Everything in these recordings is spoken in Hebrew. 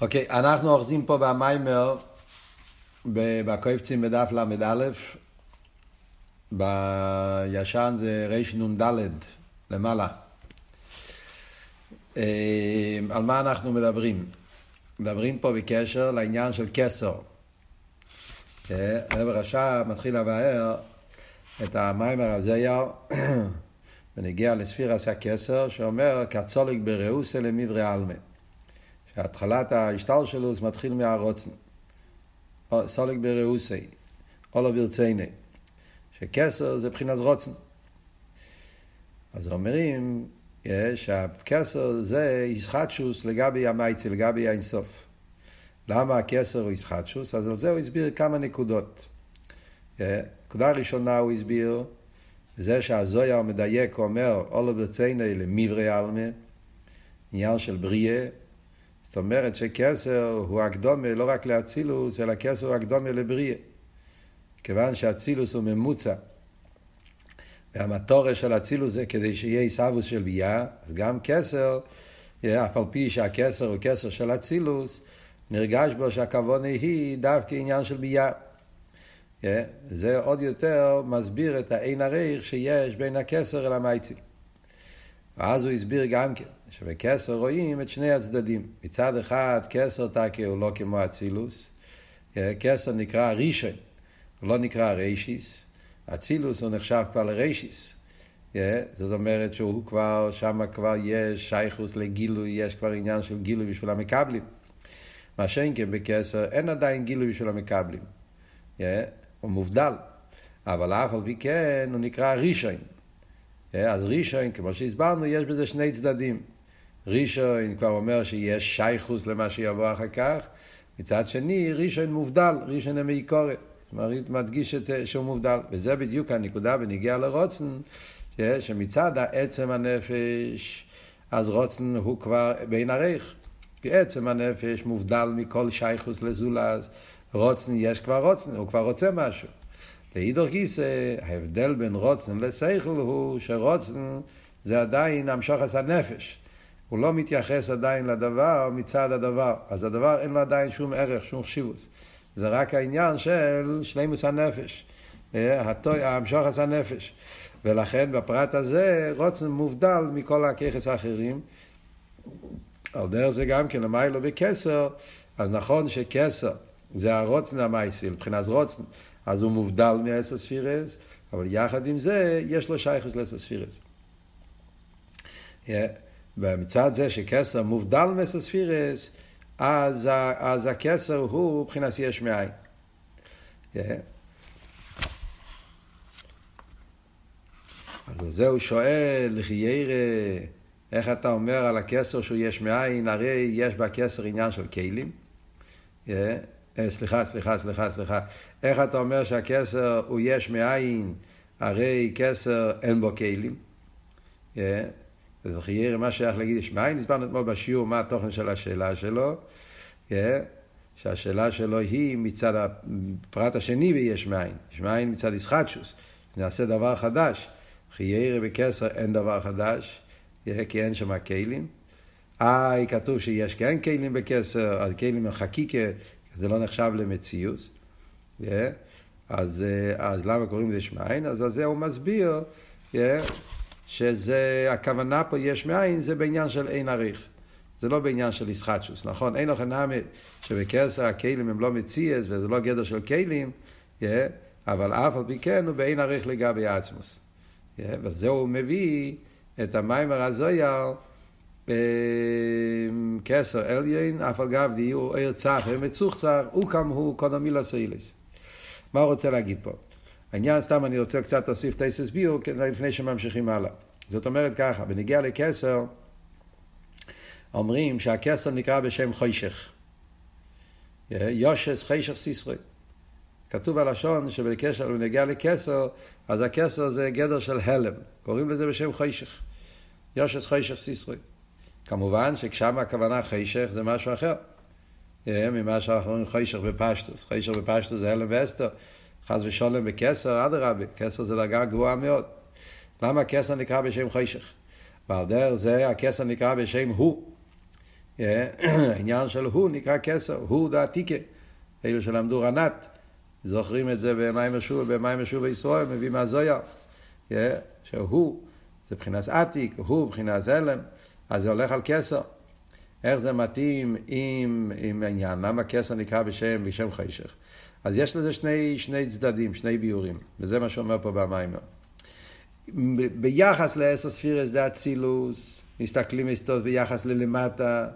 אוקיי, okay, אנחנו אוחזים פה במיימר בקויפצים בדף ל"א, בישן זה רנ"ד למעלה. אה, על מה אנחנו מדברים? מדברים פה בקשר לעניין של כסר. אה, הרב רש"ב מתחיל לבאר את המיימר הזה ונגיע לספירס הכסר שאומר כצוליק ברעוסה למברי עלמה. שהתחלת ההשתלשלוס מתחיל מהרוצן. סוליק ברעוסי, אולו ברצייני. שכסר זה מבחינת רוצן. אז אומרים שהכסר זה ישחטשוס לגבי המייצי, לגבי האינסוף. למה הכסר הוא ישחטשוס? אז על זה הוא הסביר כמה נקודות. אה, נקודה ראשונה הוא הסביר זה שהזויה מדייק אומר אולו ברצייני למברי עלמה, עניין של בריאה, זאת אומרת שכסר הוא הקדומה לא רק לאצילוס, אלא כסר הוא הקדומה לבריאה. כיוון שאצילוס הוא ממוצע, והמטורה של אצילוס זה כדי שיהיה עיסאוווס של ביאה, אז גם כסר, אף על פי שהכסר הוא כסר של אצילוס, נרגש בו שהכוונה היא דווקא עניין של ביאה. זה עוד יותר מסביר את האין הריך שיש בין הכסר אל המייציל. ואז הוא הסביר גם כן, שבכסר רואים את שני הצדדים. מצד אחד, כסר תקה הוא לא כמו אצילוס, כסר נקרא רישן, הוא לא נקרא ריישיס, אצילוס הוא נחשב כבר לריישיס. זאת אומרת שהוא כבר, שם כבר יש שייכוס לגילוי, יש כבר עניין של גילוי בשביל המקבלים. מה שאין כן בכסר, אין עדיין גילוי בשביל המקבלים. הוא מובדל. אבל אף על פי כן הוא נקרא רישן. אז רישון, כמו שהסברנו, יש בזה שני צדדים. רישון כבר אומר שיש שייכוס למה שיבוא אחר כך, מצד שני, רישון מובדל, רישון המעיקורת. זאת מדגיש את, שהוא מובדל. וזה בדיוק הנקודה בניגיע לרוצן, שמצד העצם הנפש, אז רוצן הוא כבר בין ערך. כי עצם הנפש מובדל מכל שייכוס לזולז. רוצן יש כבר רוצן, הוא כבר רוצה משהו. ואידור גיסא, ההבדל בין רוצן לשכל הוא שרוצן זה עדיין המשוחס הנפש. הוא לא מתייחס עדיין לדבר מצד הדבר. אז הדבר אין לו עדיין שום ערך, שום חשיבוס. זה רק העניין של שלימוס הנפש. המשוחס הנפש. ולכן בפרט הזה רוצן מובדל מכל הככס האחרים. על דרך זה גם כן, למיילו בכסר, אז נכון שכסר זה הרוצן המייסיל, מבחינת רוצן. אז הוא מובדל מעשר ספירס, אבל יחד עם זה יש לו שייכוס לעשר ספירס. ומצד זה שכסר מובדל מעשר ספירס, אז, אז הכסר הוא מבחינת יש מאין. אז זה הוא שואל, לכי ירא, איך אתה אומר על הכסר שהוא יש מאין? הרי יש בכסר עניין של כלים. אה, סליחה, סליחה, סליחה, סליחה. איך אתה אומר שהכסר הוא יש מאין, הרי כסר אין בו כלים? אה, אז חייר, מה שייך להגיד יש מאין? הסברנו אתמול בשיעור מה התוכן של השאלה שלו. אה, שהשאלה שלו היא מצד הפרט השני ביש מאין. יש מאין מצד ישחטשוס. נעשה דבר חדש. חייר בכסר אין דבר חדש, כי אין שם כלים. אה, כתוב שיש כן כלים בכסר, אז כלים הם חקיקה, זה לא נחשב למציאות. Yeah. אז, אה, אז למה קוראים לזה שמיים? אז על זה הוא מסביר yeah, שזה, הכוונה פה יש מאין, זה בעניין של אין עריך. זה לא בעניין של ישחטשוס, נכון? אין לכם נמי שבקסר הכלים הם לא מציאס וזה לא גדר של כלים, yeah, אבל אף על פי כן הוא באין עריך לגבי עצמוס. Yeah, וזה הוא מביא את המיימר הזויר כסר עליין, אף על גב דיור עיר צח ומצוחצח, הוא כם הוא קודם מילה סוילס. מה הוא רוצה להגיד פה? העניין, סתם אני רוצה קצת להוסיף טייסס ביור לפני שממשיכים הלאה. זאת אומרת ככה, בנגיע לכסר, אומרים שהכסר נקרא בשם חוישך. יושס חיישך סיסרי. כתוב בלשון שבקשר בנגיע לכסר, אז הכסר זה גדר של הלם. קוראים לזה בשם חוישך. יושס חיישך סיסרי. כמובן שכשם הכוונה חשך זה משהו אחר. אה, ממה שאנחנו אומרים חשך בפשטוס. חשך בפשטוס זה הלם ואסתר. חס ושולם בכסר, אדרבה, כסר זה דרגה גבוהה מאוד. למה הכסר נקרא בשם חשך? ועל דרך זה הכסר נקרא בשם הוא. העניין של הוא נקרא כסר, הוא דעתיקה. אלו שלמדו רנת, זוכרים את זה במים משוב, במים משוב ישראל, מביא מהזויה. שהוא, זה מבחינת עתיק, הוא מבחינת הלם, אז זה הולך על כסר. איך זה מתאים עם, עם העניין, למה כסר נקרא בשם, בשם חשך. אז יש לזה שני, שני צדדים, שני ביורים, וזה מה שאומר פה במיימר. ביחס לעשר ספירס דה אצילוס, מסתכלים היסטוריות ביחס ללמטה,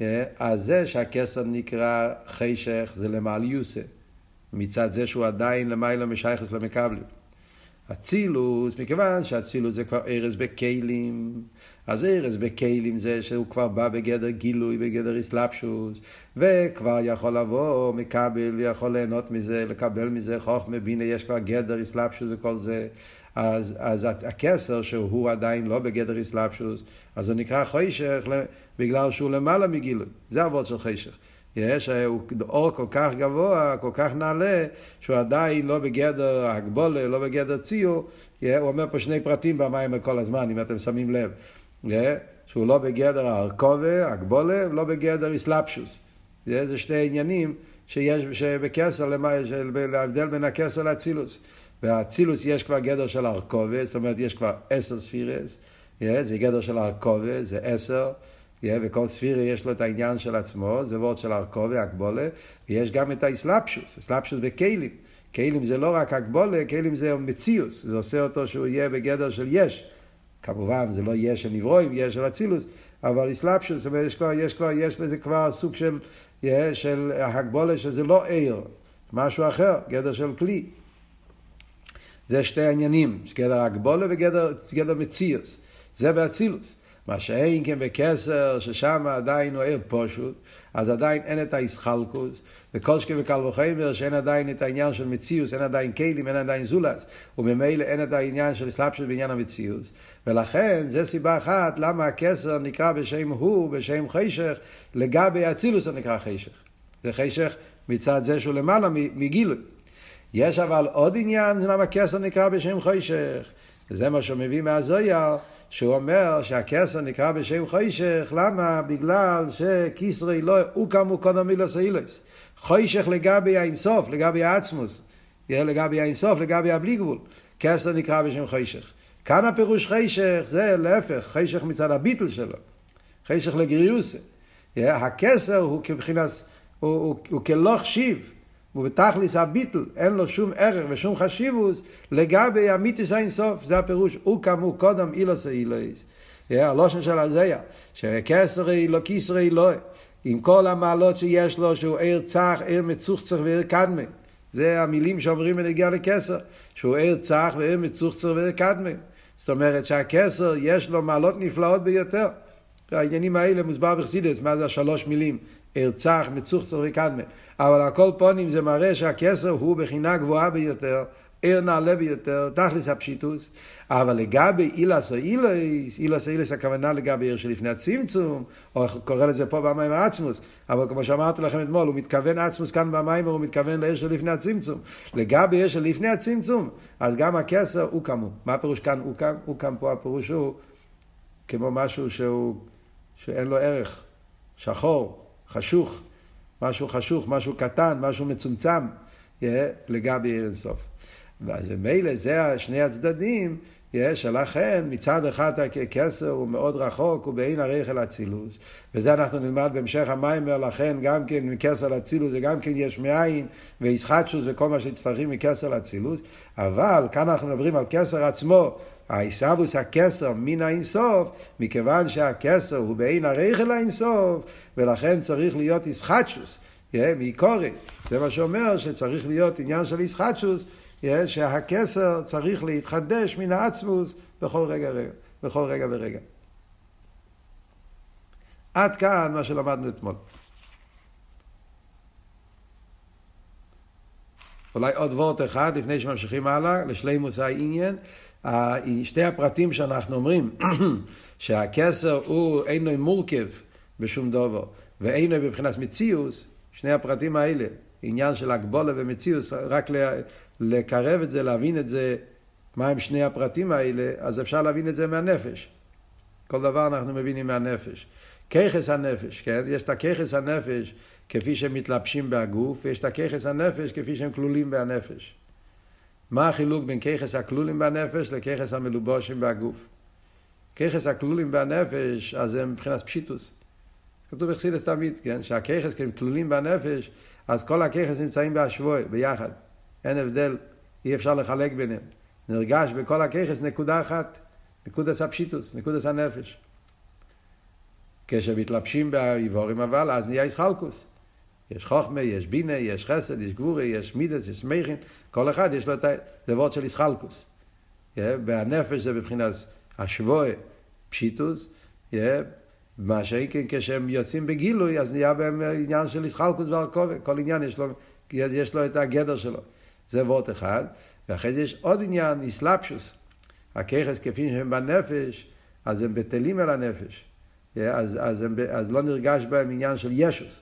אה, אז זה שהכסר נקרא חשך זה למעל יוסה, מצד זה שהוא עדיין למעלה משייכס למקבלים. אצילוס, מכיוון שאצילוס זה כבר ארז בכלים, אז ארז בכלים זה שהוא כבר בא בגדר גילוי, בגדר אסלאפשוס, וכבר יכול לבוא, מקבל, ויכול ליהנות מזה, לקבל מזה חוכמה, בינה, יש כבר גדר אסלאפשוס וכל זה. אז, אז הכסר שהוא עדיין לא בגדר אסלאפשוס, אז הוא נקרא חוישך בגלל שהוא למעלה מגילוי. זה אבות של חשך. יש אור כל כך גבוה, כל כך נעלה, שהוא עדיין לא בגדר הגבולה, לא בגדר ציור. הוא אומר פה שני פרטים במים כל הזמן, אם אתם שמים לב. שהוא לא בגדר הארכובה, הגבולה, ולא בגדר אסלאפשוס. זה שתי עניינים שיש שבקסר, להבדל בין הקסר לאצילוס. באצילוס יש כבר גדר של ארכובה, זאת אומרת יש כבר עשר ספירס, זה גדר של ארכובה, זה עשר. וכל ספירה יש לו את העניין של עצמו, זה וורד של ארכובה, אקבולה, ויש גם את האסלאפשוס, אסלאפשוס בכלים. כלים זה לא רק אקבולה, כלים זה מציאוס, זה עושה אותו שהוא יהיה בגדר של יש. כמובן, זה לא יש של נברואים, יש של אצילוס, אבל אסלאפשוס, זאת אומרת, יש כבר, יש כבר, יש לזה כבר סוג של, של הגבולה שזה לא עיר, משהו אחר, גדר של כלי. זה שתי העניינים, גדר הגבולה וגדר מציאוס. זה באצילוס. מה שאין כן בקסר, ששם עדיין הוא עיר פושוט, אז עדיין אין את האיסחלקוס, וכל שכם וקל וחמר, שאין עדיין את העניין של מציאוס, אין עדיין כלים, אין עדיין זולס, וממילא אין את העניין של סלאפשוט בעניין המציאוס. ולכן, זה סיבה אחת למה הקסר נקרא בשם הוא, בשם חשך, לגבי אצילוס הוא נקרא חשך. זה חשך מצד זה שהוא למעלה מגילוי. יש אבל עוד עניין למה הקסר נקרא בשם חשך, וזה מה שהוא מביא מהזויר. שהוא אומר שהכסר נקרא בשם חוישך, למה? בגלל שכיסרי לא הוקם קודם מילוס אילוס. חוישך לגבי האינסוף, לגבי העצמוס, לגבי האינסוף, לגבי הבלי גבול. כסר נקרא בשם חוישך. כאן הפירוש חוישך זה להפך, חוישך מצד הביטל שלו. חוישך לגריוסה. הכסר הוא כבחינת, הוא, הוא, הוא כלוך שיב. ובתכליס הביטל אין לו שום ערך ושום חשיבוס לגבי המיתיס האינסוף, זה הפירוש, הוא כאמור קודם אילוס אילויס. הלושן של הזיה, שכסרי לא כיסרי לא, עם כל המעלות שיש לו, שהוא עיר צח, עיר מצוחצח ועיר קדמה. זה המילים שאומרים בנגיע לכסר, שהוא עיר צח ועיר מצוחצח ועיר קדמה. זאת אומרת שהכסר יש לו מעלות נפלאות ביותר. העניינים האלה מוסבר בחסידס, מה זה השלוש מילים? ארצח, מצוחצח וקדמה. אבל הכל פונים זה מראה שהכסר הוא בחינה גבוהה ביותר, ער נעלה ביותר, תכלס הפשיטוס. אבל לגבי אילס או אילס, אילס או אילס הכוונה לגבי עיר שלפני הצמצום, או קורא לזה פה במים עצמוס, אבל כמו שאמרתי לכם אתמול, הוא מתכוון עצמוס כאן במים, הוא מתכוון לעיר שלפני הצמצום. לגבי עיר שלפני הצמצום, אז גם הכסר הוא כמו. מה הפירוש כאן הוא כאן? הוא כאן פה הפירוש הוא כמו משהו שהוא, שאין לו ערך, שחור, חשוך, משהו חשוך, משהו קטן, משהו מצומצם, לגבי עיר אינסוף. ואז ממילא זה שני הצדדים, שלכן מצד אחד הכסר הוא מאוד רחוק, הוא בעין הרייכל אצילוס, וזה אנחנו נלמד בהמשך המיימר, לכן גם כן מכסר לאצילוס זה גם כן יש מאין, וישחטשוס וכל מה שצריכים מכסר לאצילוס, אבל כאן אנחנו מדברים על כסר עצמו, העיסאוווס הכסר מן האינסוף, מכיוון שהכסר הוא בעין הרייכל האינסוף, ולכן צריך להיות איסחטשוס, מקורי. זה מה שאומר שצריך להיות עניין של איסחטשוס, שהכסר צריך להתחדש מן העצמוס בכל רגע, בכל רגע ורגע. עד כאן מה שלמדנו אתמול. אולי עוד וורט אחד לפני שממשיכים הלאה, לשלימוס העניין. שתי הפרטים שאנחנו אומרים, שהכסר הוא אינו מורכב בשום דובר, ואינו מבחינת מציאוס, שני הפרטים האלה, עניין של הגבולה ומציאוס, רק לקרב את זה, להבין את זה, מהם שני הפרטים האלה, אז אפשר להבין את זה מהנפש. כל דבר אנחנו מבינים מהנפש. ככס הנפש, כן? יש את הככס הנפש כפי שהם מתלבשים בהגוף, ויש את הככס הנפש כפי שהם כלולים בנפש. מה החילוק בין ככס הכלולים בנפש לככס המלובושים בהגוף? ככס הכלולים בנפש, אז הם מבחינת פשיטוס. כתוב בחסידס תמיד, כן? שהככס כשהם כלולים בנפש, אז כל הככס נמצאים בהשווי, ביחד. אין הבדל, אי אפשר לחלק ביניהם. נרגש בכל הככס נקודה אחת, נקודס הפשיטוס, נקודס הנפש. כשמתלבשים באיבורים אבל, אז נהיה איסחלקוס. יש חוכמה, יש בינה, יש חסד, יש גבורי, יש מידס, יש סמכין, כל אחד יש לו את ה... זה וורד של איסחלקוס. והנפש זה מבחינת השבוע פשיטוס, מה שאיקן כשהם יוצאים בגילוי, אז נהיה בהם עניין של איסחלקוס והרכובת, כל עניין יש לו, יש לו את הגדר שלו. זה וורד אחד. ואחרי זה יש עוד עניין, איסלפשוס. הככס כפי שהם בנפש, אז הם בטלים אל הנפש. אז, אז, הם, אז לא נרגש בהם עניין של ישוס.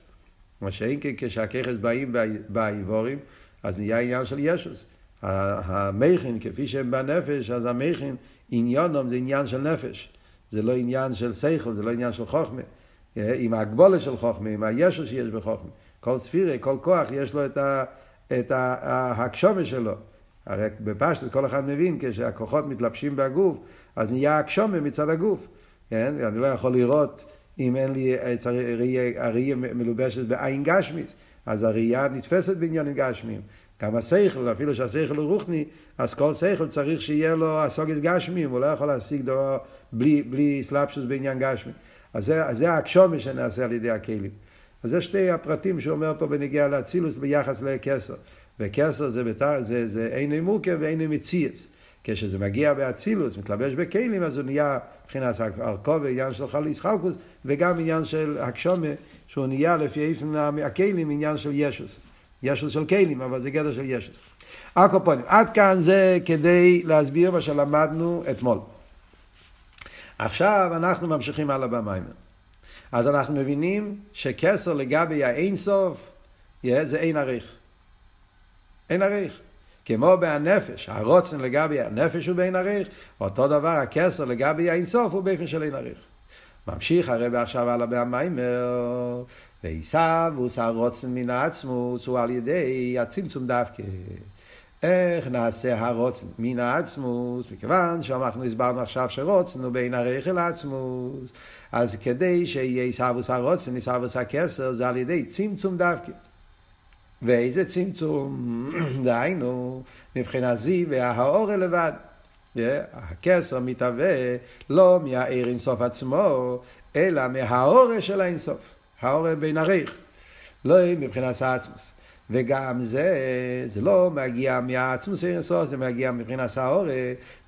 מה שאין כן כשהככס באים באיבורים, אז נהיה עניין של ישוס. המכין, כפי שהם בנפש, אז המכין, עניונם זה עניין של נפש. זה לא עניין של שכל, זה לא עניין של חוכמה. עם ההגבולה של חוכמה, עם הישוס שיש בחוכמה. כל ספירה, כל כוח, יש לו את, ה, את ההגשומה שלו. הרי בפשטות כל אחד מבין, כשהכוחות מתלבשים בגוף, אז נהיה הגשומה מצד הגוף. כן? אני לא יכול לראות אם אין לי, הראייה מלובשת בעין גשמית, אז הראייה נתפסת בעניינים גשמיים. גם השכל, אפילו שהשכל הוא רוחני, אז כל שכל צריך שיהיה לו הסוגס גשמיים, הוא לא יכול להשיג דבר בלי, בלי סלפשוס בעניין גשמי. אז זה, זה הקשומה שנעשה על ידי הכלים. אז זה שתי הפרטים שהוא אומר פה בנגיעה לאצילוס ביחס לכסר. וכסר זה, זה, זה, זה אינו מורכב ואינו מציאס. כשזה מגיע באצילוס, מתלבש בכלים, אז הוא נהיה מבחינת הרכובה, עניין של חליס חלקוס, וגם עניין של הקשומה, שהוא נהיה לפי איפן הכלים, עניין של ישוס. ישוס של כלים, אבל זה גדר של ישוס. הקופונים, עד כאן זה כדי להסביר מה שלמדנו אתמול. עכשיו אנחנו ממשיכים הלאה במיימר. אז אנחנו מבינים שכסר לגבי האינסוף, זה אין עריך. אין עריך. כמו בהנפש, הרוצן לגבי הנפש הוא בין עריך, אותו דבר הכסר לגבי האינסוף הוא באופן של אין עריך. ממשיך הרב עכשיו על המיימר, ועיסב הוא שר רוצן מן העצמוס, הוא על ידי הצמצום דווקא. איך נעשה הרוצן מן העצמוס? מכיוון שאנחנו הסברנו עכשיו שרוצן הוא בין עריך אל עצמוס. אז כדי שיהיה עיסבוס הרוצן, עיסבוס הכסר, זה על ידי צמצום דווקא. ואיזה צמצום, דהיינו, מבחינה זי והאור לבד. הכסר מתהווה לא מהעיר אינסוף עצמו, אלא מהאור של האינסוף, האור בין הריך, לא מבחינת העצמוס. וגם זה, זה לא מגיע מהעצמוס אינסוף, זה מגיע מבחינת האור,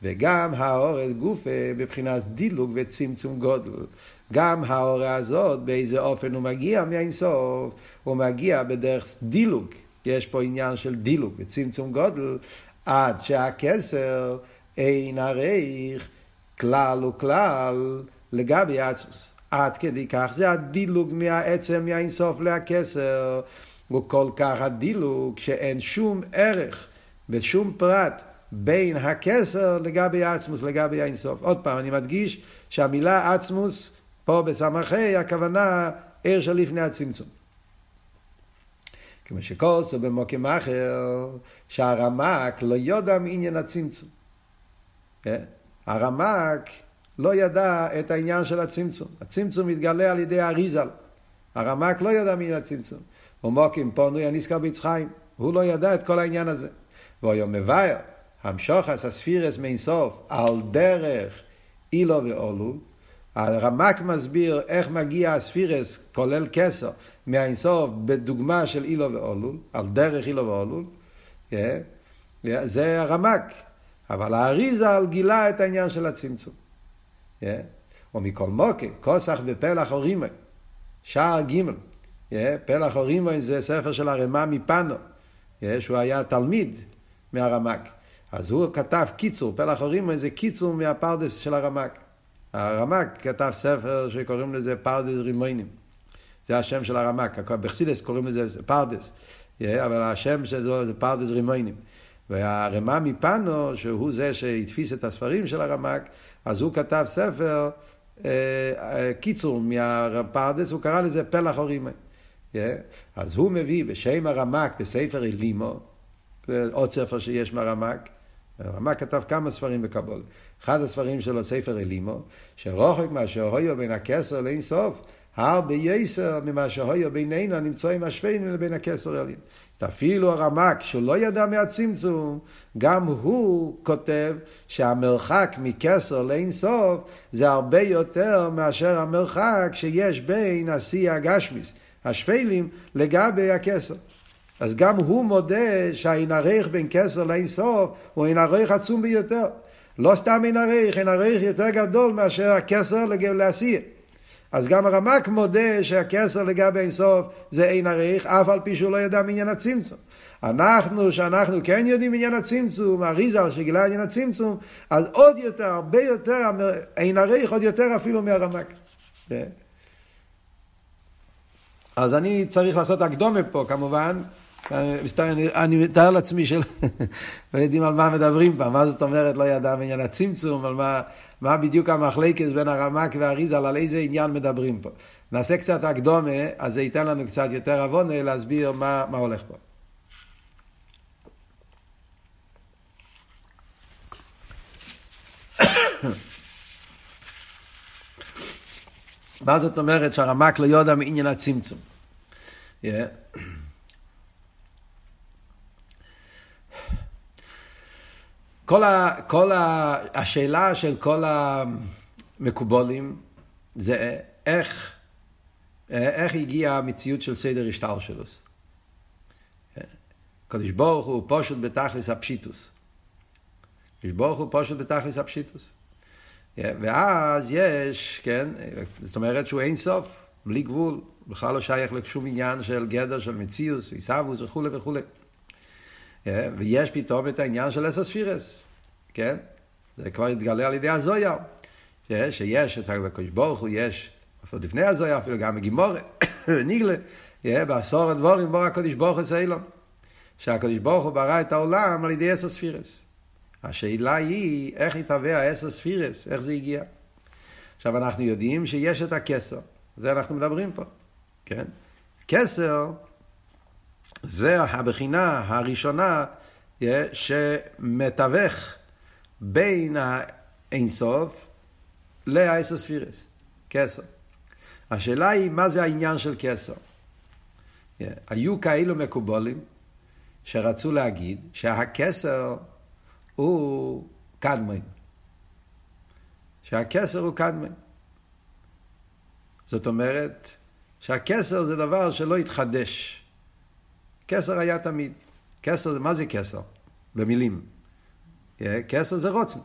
וגם ההארה גופא מבחינת דילוג וצמצום גודל. גם ההארה הזאת, באיזה אופן הוא מגיע מהאינסוף, הוא מגיע בדרך דילוג. יש פה עניין של דילוג וצמצום גודל, עד שהכתר אין ערוך כלל וכלל לגבי עצמות. עד כדי כך זה הדילוג מהעצם מהאינסוף להכתר. הוא כל כך הדילוג שאין שום ערך ושום פרט בין הכסר לגבי עצמוס, לגבי האינסוף. עוד פעם, אני מדגיש שהמילה עצמוס פה בסמכי הכוונה ער של לפני הצמצום. כמו שכוסו במוקם אחר, שהרמק לא יודע מעניין הצמצום. כן? הרמק לא ידע את העניין של הצמצום. הצמצום מתגלה על ידי האריזל. הרמק לא ידע מעניין הצמצום. ומוקים פונוי הנזכר ביצחיים. הוא לא ידע את כל העניין הזה. והוא היום מבאר, המשוחס הספירס מאינסוף על דרך אילו ואולו, הרמק מסביר איך מגיע הספירס, כולל כסר, מהאינסוף בדוגמה של אילו ואולול, על דרך אילו ואולול, yeah, yeah, זה הרמק. אבל האריזל גילה את העניין של הצמצום. או מכל מוקר, כוסח ופלח אורימי, שער ג', פלח הרימון זה ספר של הרמ"ע מפאנו, yeah, שהוא היה תלמיד מהרמ"ק. אז הוא כתב קיצור, פלח הרימון זה קיצור מהפרדס של הרמ"ק. הרמ"ק כתב ספר שקוראים לזה פרדס רימונים. זה השם של הרמ"ק. בחסידות קוראים לזה פרדס, אבל השם שלו זה פרדס רימונים. והרמ"ע מפאנו, שהוא זה שהדפיס את הספרים של הרמ"ק, אז הוא כתב ספר קיצור מהפרדס, הוא קרא לזה פלח אורימה. אז הוא מביא בשם הרמק בספר אלימו, זה עוד ספר שיש מהרמק, הרמק כתב כמה ספרים בקבול. אחד הספרים שלו, ספר אלימו, שרוחק מאשר הויו בין הכסר לאין סוף, הרבה יסר ממה שהויו בינינו נמצאים השפיינים לבין הכסר העליון. אפילו הרמק, שהוא לא ידע מהצמצום, גם הוא כותב שהמרחק מכסר לאין סוף זה הרבה יותר מאשר המרחק שיש בין השיא הגשמיס, השפלים, לגבי הכסר. אז גם הוא מודה שהאין ערך בין כסר לאין סוף הוא אין ערך עצום ביותר. לא סתם אין ערך, אין ערך יותר גדול מאשר הכסר לעשייה. אז גם הרמק מודה שהכסר לגבי אינסוף זה אין עריך, אף על פי שהוא לא ידע מעניין הצמצום. אנחנו, שאנחנו כן יודעים מעניין הצמצום, אריזל שגילה עניין הצמצום, אז עוד יותר, הרבה יותר, אין עריך עוד יותר אפילו מהרמק. אז אני צריך לעשות הקדומה פה, כמובן. אני, אני מתאר לעצמי שלא יודעים על מה מדברים פה, מה זאת אומרת לא ידע מעניין הצמצום, על מה, מה בדיוק המחלקת בין הרמק והאריזל, על איזה עניין מדברים פה. נעשה קצת הקדומה, אז זה ייתן לנו קצת יותר עוונה להסביר מה, מה הולך פה. מה זאת אומרת שהרמק לא יודע מעניין הצמצום? כל, ה, כל ה, השאלה של כל המקובולים זה איך, איך הגיעה המציאות של סדר השטר שלו. קדוש ברוך הוא פושט בתכלס הפשיטוס. קדוש ברוך הוא פושט בתכלס הפשיטוס. ואז יש, כן, זאת אומרת שהוא אין סוף, בלי גבול, בכלל לא שייך לשום עניין של גדר, של מציאוס, עיסאוווס וכולי וכולי. ויש פתאום את העניין של אסא ספירס, כן? זה כבר התגלה על ידי הזויה, שיש את הקדוש ברוך הוא, יש, אפילו לפני הזויה, אפילו גם בגימורת, ניגלה, בעשור הדבורים בור הקדוש ברוך הוא סיילון. שהקדוש ברוך הוא ברא את העולם על ידי אסא ספירס. השאלה היא, איך התהווה האסא ספירס, איך זה הגיע? עכשיו אנחנו יודעים שיש את הכסר, זה אנחנו מדברים פה, כן? כסר זה הבחינה הראשונה שמתווך בין האינסוף לאייסר ספירס, כסר. השאלה היא, מה זה העניין של כסר? Yeah. היו כאלו מקובולים שרצו להגיד שהכסר הוא קדמן. שהכסר הוא קדמן. זאת אומרת שהכסר זה דבר שלא התחדש. כסר היה תמיד. כסר, מה זה כסר? במילים. כסר זה רוצן.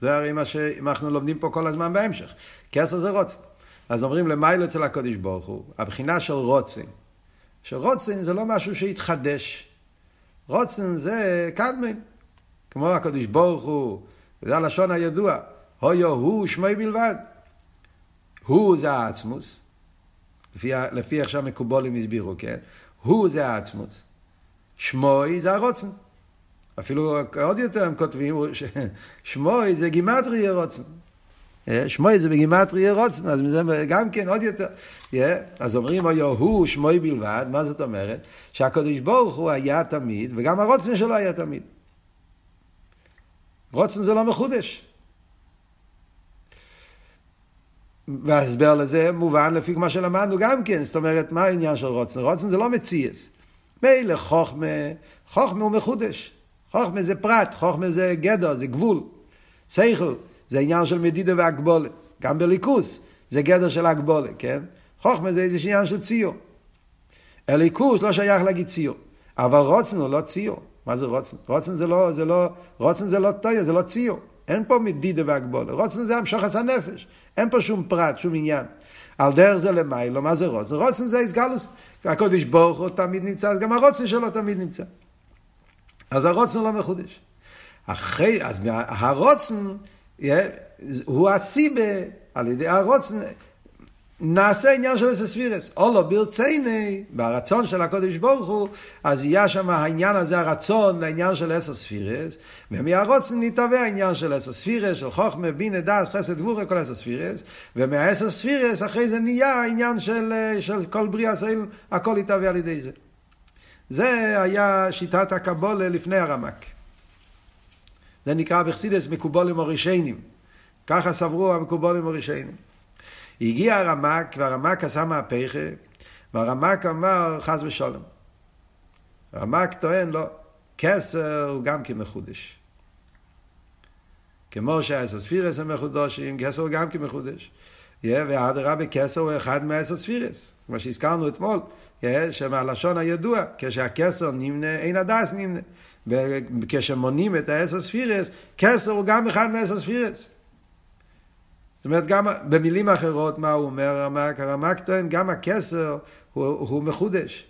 זה הרי מה שאנחנו לומדים פה כל הזמן בהמשך. כסר זה רוצן. אז אומרים למיילו אצל הקודש ברוך הוא, הבחינה של רוצן. שרוצן זה לא משהו שהתחדש. רוצן זה קדמן. כמו הקודש ברוך הוא, זה הלשון הידוע, הויו הוא שמי בלבד. הוא זה העצמוס, לפי, לפי איך שהמקובולים הסבירו, כן? הוא זה העצמוס. שמוי זה הרוצן. אפילו עוד יותר הם כותבים, שמוי זה גימטרי רוצן. אה, שמוי זה בגימטרי רוצן, אז זה גם כן עוד יותר. Yeah, אז אומרים, אוי, הוא שמוי בלבד, מה זאת אומרת? שהקדוש ברוך הוא היה תמיד, וגם הרוצן שלו היה תמיד. רוצן זה לא מחודש. וההסבר לזה מובן לפי מה שלמדנו גם כן, זאת אומרת, מה העניין של רוצן? רוצן זה לא מציאס. מילא חוכמה, חוכמה הוא מחודש. חוכמה זה פרט, חוכמה זה גדר, זה גבול. שכל, זה עניין של מדידה והגבולת. גם בליכוס, זה גדר של הגבולת, כן? חוכמה זה איזה עניין של ציור. הליכוס לא שייך להגיד ציור. אבל רוצן הוא לא ציור. מה זה רוצן? רוצן זה לא, זה לא, רוצן זה לא טויה, זה לא ציור. אין פה מדידה והגבולת. רוצן זה המשוחס הנפש. אין פה שום פרט, שום עניין. על דרך זה למיילו, מה זה רוצן? רוצן זה איסגלוס, הקודש ברוך הוא תמיד נמצא, אז גם הרוצן שלו תמיד נמצא. אז הרוצן לא מחודש. אחרי, אז הרוצן הוא הסיבה, על ידי הרוצן, נעשה עניין של אסספירס. או לא ברצייני, ברצון של הקודש ברוך הוא, אז יהיה שם העניין הזה, הרצון לעניין של אסספירס, ומהרוצן נתהווה העניין של אסספירס, של חוכמה, בינה, דס, חסד גבורה, כל אסספירס, ומהאסספירס אחרי זה נהיה העניין של, של כל בריאה סייל, הכל יתהווה על ידי זה. זה היה שיטת הקבולה לפני הרמק. זה נקרא בחסידס מקובולים הראשיינים. ככה סברו המקובולים הראשיינים. הגיע הרמק, והרמק עשה מהפכה, והרמ"ק אמר חס ושלום. הרמ"ק טוען לו, כתר הוא גם כן מחודש. כמו שהעשר ספירות הם מחודשים, כתר הוא גם כן מחודש. Yeah, ואדרבה כתר הוא אחד מהעשר ספירס, כמו שהזכרנו אתמול, שמהלשון הידוע, כשהכתר נמנה, אין הדעת נמנה. וכשמונים את העשר ספירות, כתר הוא גם אחד מעשר ספירות. זאת אומרת, גם במילים אחרות, מה הוא אומר הרמק? טוען, גם הכסר הוא, הוא מחודש.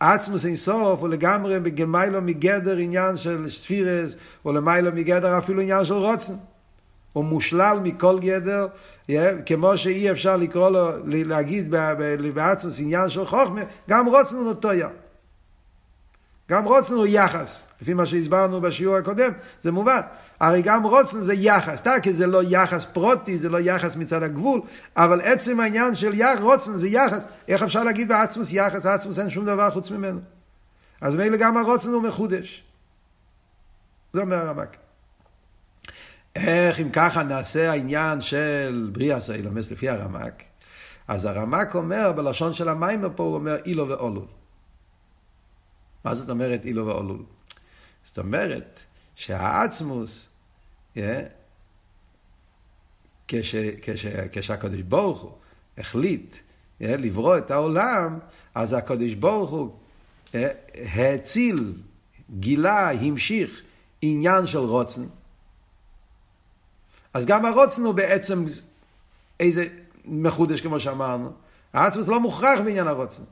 עצמוס אין סוף הוא לגמרי בגמיילו מגדר עניין של ספירס, או למיילו מגדר אפילו עניין של רוצן. הוא מושלל מכל גדר, כמו שאי אפשר לקרוא לו, להגיד בעצמוס עניין של חוכמה, גם רוצן הוא ים. גם רוצן הוא יחס, לפי מה שהסברנו בשיעור הקודם, זה מובן. הרי גם רוצן זה יחס, כי זה לא יחס פרוטי, זה לא יחס מצד הגבול, אבל עצם העניין של יח, רוצן זה יחס. איך אפשר להגיד בעצמוס יחס? עצמוס אין שום דבר חוץ ממנו. אז מילא גם הרוצן הוא מחודש. זה אומר הרמק. איך אם ככה נעשה העניין של בריאה סאילומס לפי הרמק, אז הרמק אומר, בלשון של המים פה הוא אומר אילו ואולול. מה זאת אומרת אילו ואולול? זאת אומרת שהעצמוס, כש, כש, כשהקדוש ברוך הוא החליט לברוא את העולם, אז הקדוש ברוך הוא האציל, גילה, המשיך עניין של רוצן. אז גם הרוצן הוא בעצם איזה מחודש כמו שאמרנו. העצמוס לא מוכרח בעניין הרוצן.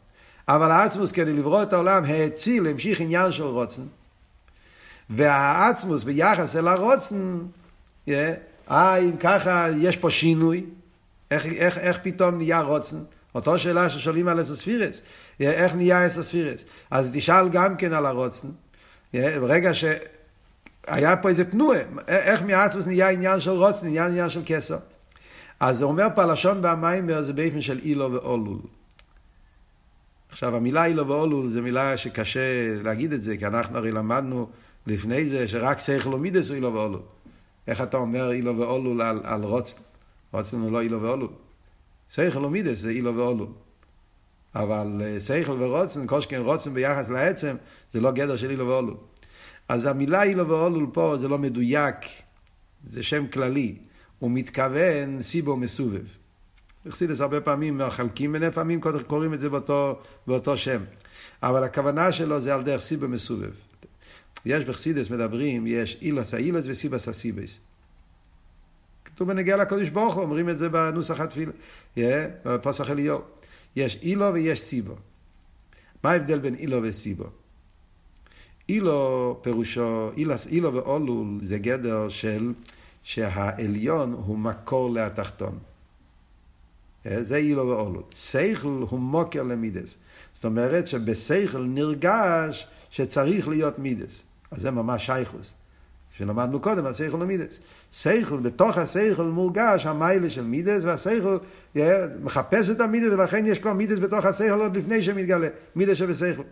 אבל העצמוס כדי לברוא את העולם האציל, המשיך עניין של רוצן. והעצמוס ביחס אל הרוצן, אה, אם ככה יש פה שינוי, איך, איך, איך פתאום נהיה רוצן? אותו שאלה ששואלים על אסספירס, איך נהיה אסספירס? אז תשאל גם כן על הרוצן. ברגע שהיה פה איזה תנועה, איך מהעצמוס נהיה עניין של רוצן, נהיה עניין של כסר. אז זה אומר פה הלשון דהמאמר זה באופן של עילה ועלול. עכשיו המילה עילה ועלול זה מילה שקשה להגיד את זה, כי אנחנו הרי למדנו לפני זה שרק שכל ומידות הוא עילה ועלול. איך אתה אומר עילה ועלול על, על רצון? רצון הוא לא עילה ועלול. שכל ומידות זה עילה ועלול. אבל אה, שכל ורצון, כל שכן רצון ביחס לעצם, זה לא גדר של עילה ועלול. אז המילה עילה ועלול פה זה לא מדויק, זה שם כללי. הוא מתכוון סיבו מסובב. בחסידס הרבה פעמים מחלקים ביניהם, פעמים קוראים את זה באותו, באותו שם. אבל הכוונה שלו זה על דרך סיבו מסובב. יש בחסידס מדברים, יש אילוס האילוס וסיבס הסיבס. כתוב בנגיע לקודש ברוך הוא, אומרים את זה בנוסח התפילה, בפוסח אליהו. יש אילו ויש סיבו. מה ההבדל בין אילו וסיבו? אילו פירושו, אילוס, אילו ואולול זה גדר של שהעליון הוא מקור להתחתון. זה אילו ואולול. שכל הוא מוקר למידס. זאת אומרת שבשכל נרגש שצריך להיות מידס. אז זה ממש שייכוס. שלמדנו קודם, השכל למידס. שכל, בתוך השכל מורגש המיילה של מידס, והשכל מחפש את המידס, ולכן יש כבר מידס בתוך השכל עוד לפני שמתגלה, מידס שבשכל.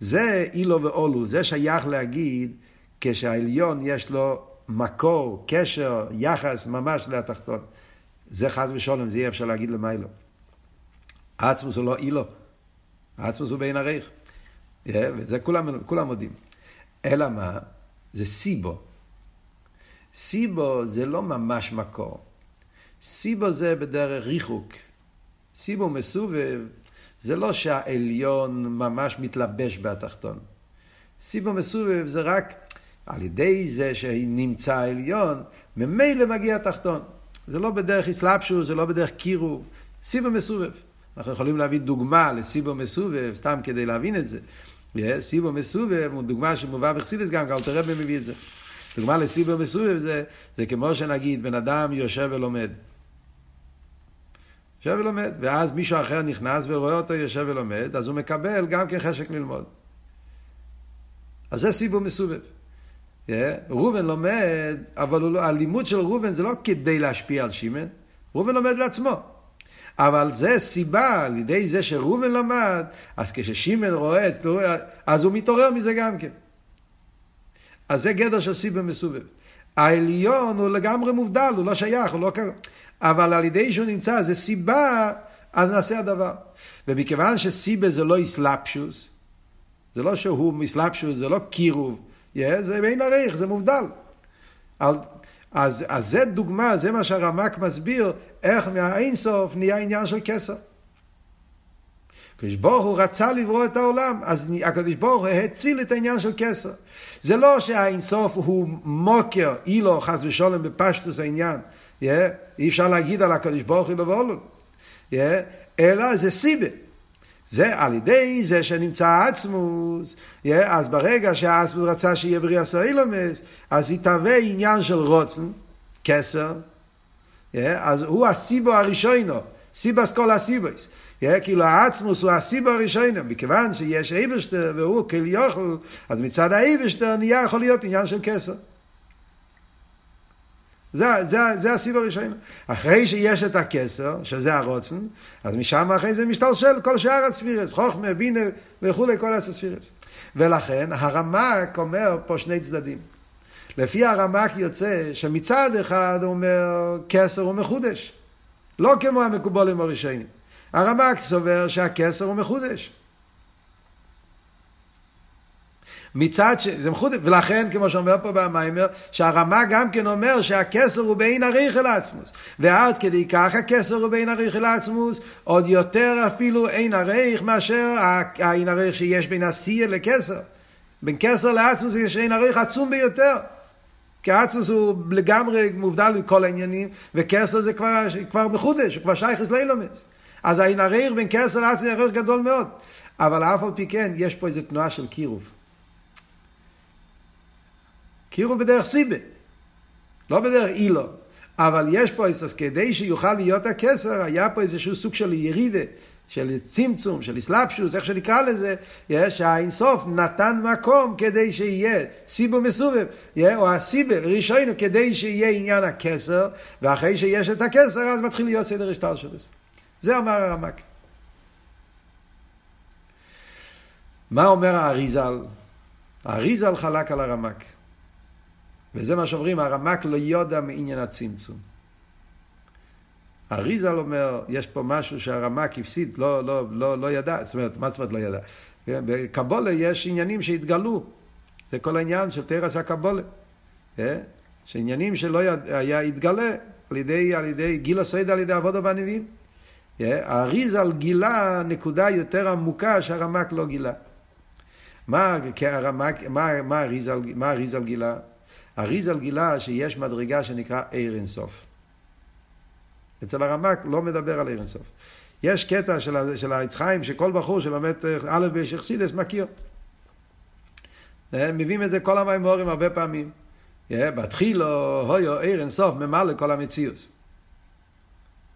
זה אילו ואולו, זה שייך להגיד כשהעליון יש לו מקור, קשר, יחס ממש לתחתון. זה חס ושלום, זה יהיה אפשר להגיד למיילו. עצמוס הוא לא אילו, עצמוס הוא בין עריך. וזה כולם, כולם מודים. אלא מה? זה סיבו. סיבו זה לא ממש מקור. סיבו זה בדרך ריחוק. סיבו מסובב, זה לא שהעליון ממש מתלבש בתחתון. סיבו מסובב זה רק על ידי זה שנמצא העליון, ממילא מגיע התחתון. זה לא בדרך אסלאפשו, זה לא בדרך קירו, סיבו מסובב. אנחנו יכולים להביא דוגמה לסיבו מסובב, סתם כדי להבין את זה. סיבו מסובב הוא דוגמה שמובא בחסידס גם, גם תראה מביא את זה. דוגמה לסיבו מסובב זה, זה כמו שנגיד בן אדם יושב ולומד. יושב ולומד, ואז מישהו אחר נכנס ורואה אותו יושב ולומד, אז הוא מקבל גם כן חשק ללמוד. אז זה סיבוב מסובב. Yeah, ראובן לומד, אבל לא, הלימוד של ראובן זה לא כדי להשפיע על שמן, ראובן לומד לעצמו. אבל זה סיבה, על ידי זה שראובן למד, אז כששמן רואה, אז הוא מתעורר מזה גם כן. אז זה גדר של סיבה מסובב. העליון הוא לגמרי מובדל, הוא לא שייך, הוא לא קרה. אבל על ידי שהוא נמצא, זה סיבה, אז נעשה הדבר. ומכיוון שסיבה זה לא איסלפשוס, זה לא שהוא איסלפשוס, זה לא קירוב, yeah, זה בין עריך, זה מובדל. על, אז, אז זה דוגמה, זה מה שהרמק מסביר, איך מהאינסוף נהיה עניין של כסר. הקדוש ברוך הוא רצה לברוא את העולם, אז הקדוש ברוך הוא הציל את העניין של כסר. זה לא שהאינסוף הוא מוקר, אילו חס ושלום בפשטוס העניין. Yeah, אי אפשר להגיד על הקדוש ברוך הוא לבוא yeah, אלא זה סיבה. זה על ידי זה שנמצא עצמוס, אז ברגע שהאצמוס רצה שיהיה בריאה סוילומס, אז יתהווה עניין של רוצן, כסר, אז הוא הסיבו הראשונו, סיבס כל הסיבוס. Yeah, כאילו העצמוס הוא הסיבו הראשונו, מכיוון שיש אייבשטר והוא כל יוכל, אז מצד האייבשטר נהיה יכול להיות עניין של כסר. זה, זה, זה הסיבה הראשונה. אחרי שיש את הכסר, שזה הרוצן, אז משם אחרי זה משתלשל כל שאר הספירס, חוכמה, בינה וכולי, כל הספירס. ולכן הרמק אומר פה שני צדדים. לפי הרמק יוצא שמצד אחד הוא אומר כסר הוא מחודש. לא כמו המקובולים הראשונים. הרמק סובר שהכסר הוא מחודש. מצד ש... זה מחודש, ולכן כמו שאומר פה במיימר, שהרמה גם כן אומר שהכסר הוא בין הריך אל עצמוס. ועד כדי כך הכסר הוא בין הריך אל עצמוס, עוד יותר אפילו אין הריך מאשר האין הריך שיש בין הסיר לכסר. בין כסר לעצמוס יש אין הריך עצום ביותר. כי עצמוס הוא לגמרי מובדל מכל העניינים, וכסר זה כבר, כבר מחודש, הוא כבר שייכס לאילומס. אז האין הריך בין כסר לעצמוס הוא גדול מאוד. אבל אף על פי כן, יש פה איזו תנועה של קירוב. קירוב בדרך סיבה, לא בדרך אילו. אבל יש פה, אז כדי שיוכל להיות הכסר, היה פה איזשהו סוג של ירידה, של צמצום, של אסלאפשוס, איך שנקרא לזה, שהאינסוף נתן מקום כדי שיהיה סיבו מסובב, או הסיבה, ראשינו, כדי שיהיה עניין הכסר, ואחרי שיש את הכסר, אז מתחיל להיות סדר השטר שלו. זה אמר הרמק. מה אומר האריזל? האריזל חלק על הרמק. וזה מה שאומרים, הרמק לא יודע מעניין הצמצום. אריזל אומר, יש פה משהו שהרמק הפסיד, לא, לא, לא, לא ידע, זאת אומרת, מה זאת אומרת לא ידע? בקבולה יש עניינים שהתגלו, זה כל העניין של תרס הקבולה. אה? שעניינים שלא היה, התגלה על ידי, על ידי גיל הסויד על ידי עבודה בנביאים. אה? האריזל גילה נקודה יותר עמוקה שהרמק לא גילה. מה, הרמק, מה, מה, אריזל, מה אריזל גילה? אריזל גילה שיש מדרגה שנקרא עיר אינסוף. אצל הרמק לא מדבר על עיר אינסוף. יש קטע של, של היצחיים שכל בחור שלומד א' בשכסידס מכיר. אה, מביאים את זה כל המימורים הרבה פעמים. אה, בתחילו, הויו, עיר אינסוף, ממלא כל המציאוס.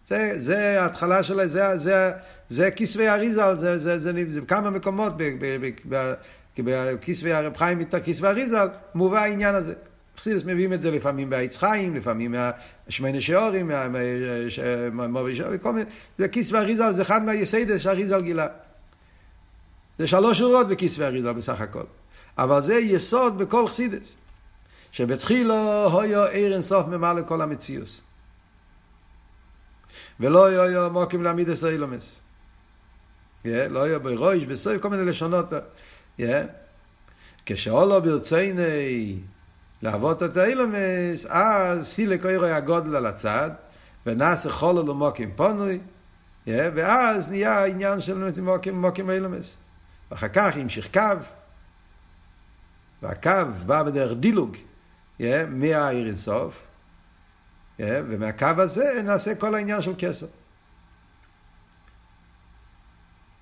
זה, זה ההתחלה של זה, זה, זה כסבי אריזל, זה, זה, זה, זה, זה כמה מקומות בכסבי הרב חיים, כסבי אריזל, מובא העניין הזה. חסידס מביאים את זה לפעמים בעץ חיים, לפעמים מהשמיינה שיעורים, מהמובי שיעורים, כל מיני, וכיסוי אריזל זה אחד מהיסיידס שאריזל גילה. זה שלוש שורות בכיסוי אריזל בסך הכל. אבל זה יסוד בכל חסידס. שבתחילו הויו עיר אינסוף ממלא כל המציאוס. ולא יהיו מוקים להעמיד את האילומס. לא יהיו בראש, בסוף, כל מיני לשונות. כשאולו ברצייני לעבוד את האילומס, אז סילק אוירו הגודל על הצד, ונעשה חולו למוקים פונוי, ואז נהיה העניין של מוקים, מוקים אילומס. ואחר כך המשיך קו, והקו בא בדרך דילוג, מהעיר אינסוף, ומהקו הזה נעשה כל העניין של כסר.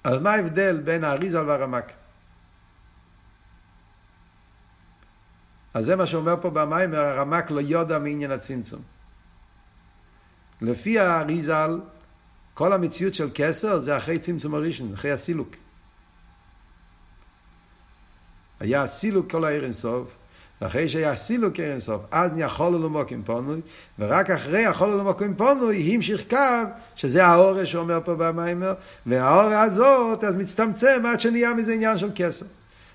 אז מה ההבדל בין האריזל והרמק? אז זה מה שאומר פה במים, הרמק לא יודע מעניין הצמצום. לפי האריזל, כל המציאות של כסר זה אחרי צמצום הראשון, אחרי הסילוק. היה הסילוק כל העיר אינסוף, ואחרי שהיה הסילוק עיר אינסוף, אז חולו למוקים פונוי, ורק אחרי החולו למוקים פונוי המשיך קו, שזה האורש שאומר פה במיימר, והאורה הזאת אז מצטמצם עד שנהיה מזה עניין של כסר.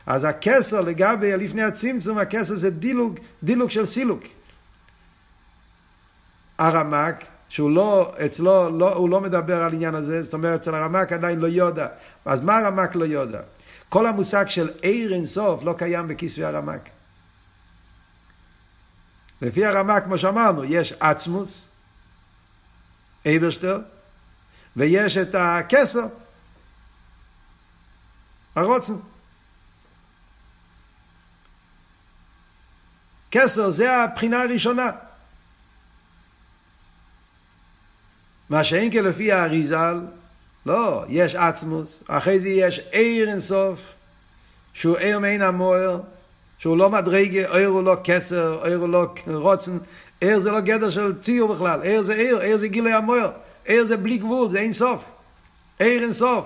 אז הכסר לגבי לפני הצמצום, הכסר זה דילוג, דילוג של סילוק. הרמק, שהוא לא, אצלו, לא, הוא לא מדבר על עניין הזה, זאת אומרת, אצל הרמק עדיין לא יודע. אז מה הרמק לא יודע? כל המושג של עיר אינסוף לא קיים בכיסוי הרמק. לפי הרמק, כמו שאמרנו, יש עצמוס, אייברשטר, ויש את הכסר, הרוצן. כסר זה הבחינה הראשונה. מה שאין כלפי האריזל, לא, יש עצמוס, אחרי זה יש עיר אינסוף, שהוא עיר מעין המוער, שהוא לא מדרגה, עיר הוא לא כסר, עיר הוא לא רוצן, עיר זה לא גדר של ציור בכלל, עיר זה עיר, עיר זה גילוי המוער, עיר זה בלי גבול, זה אינסוף, עיר אינסוף,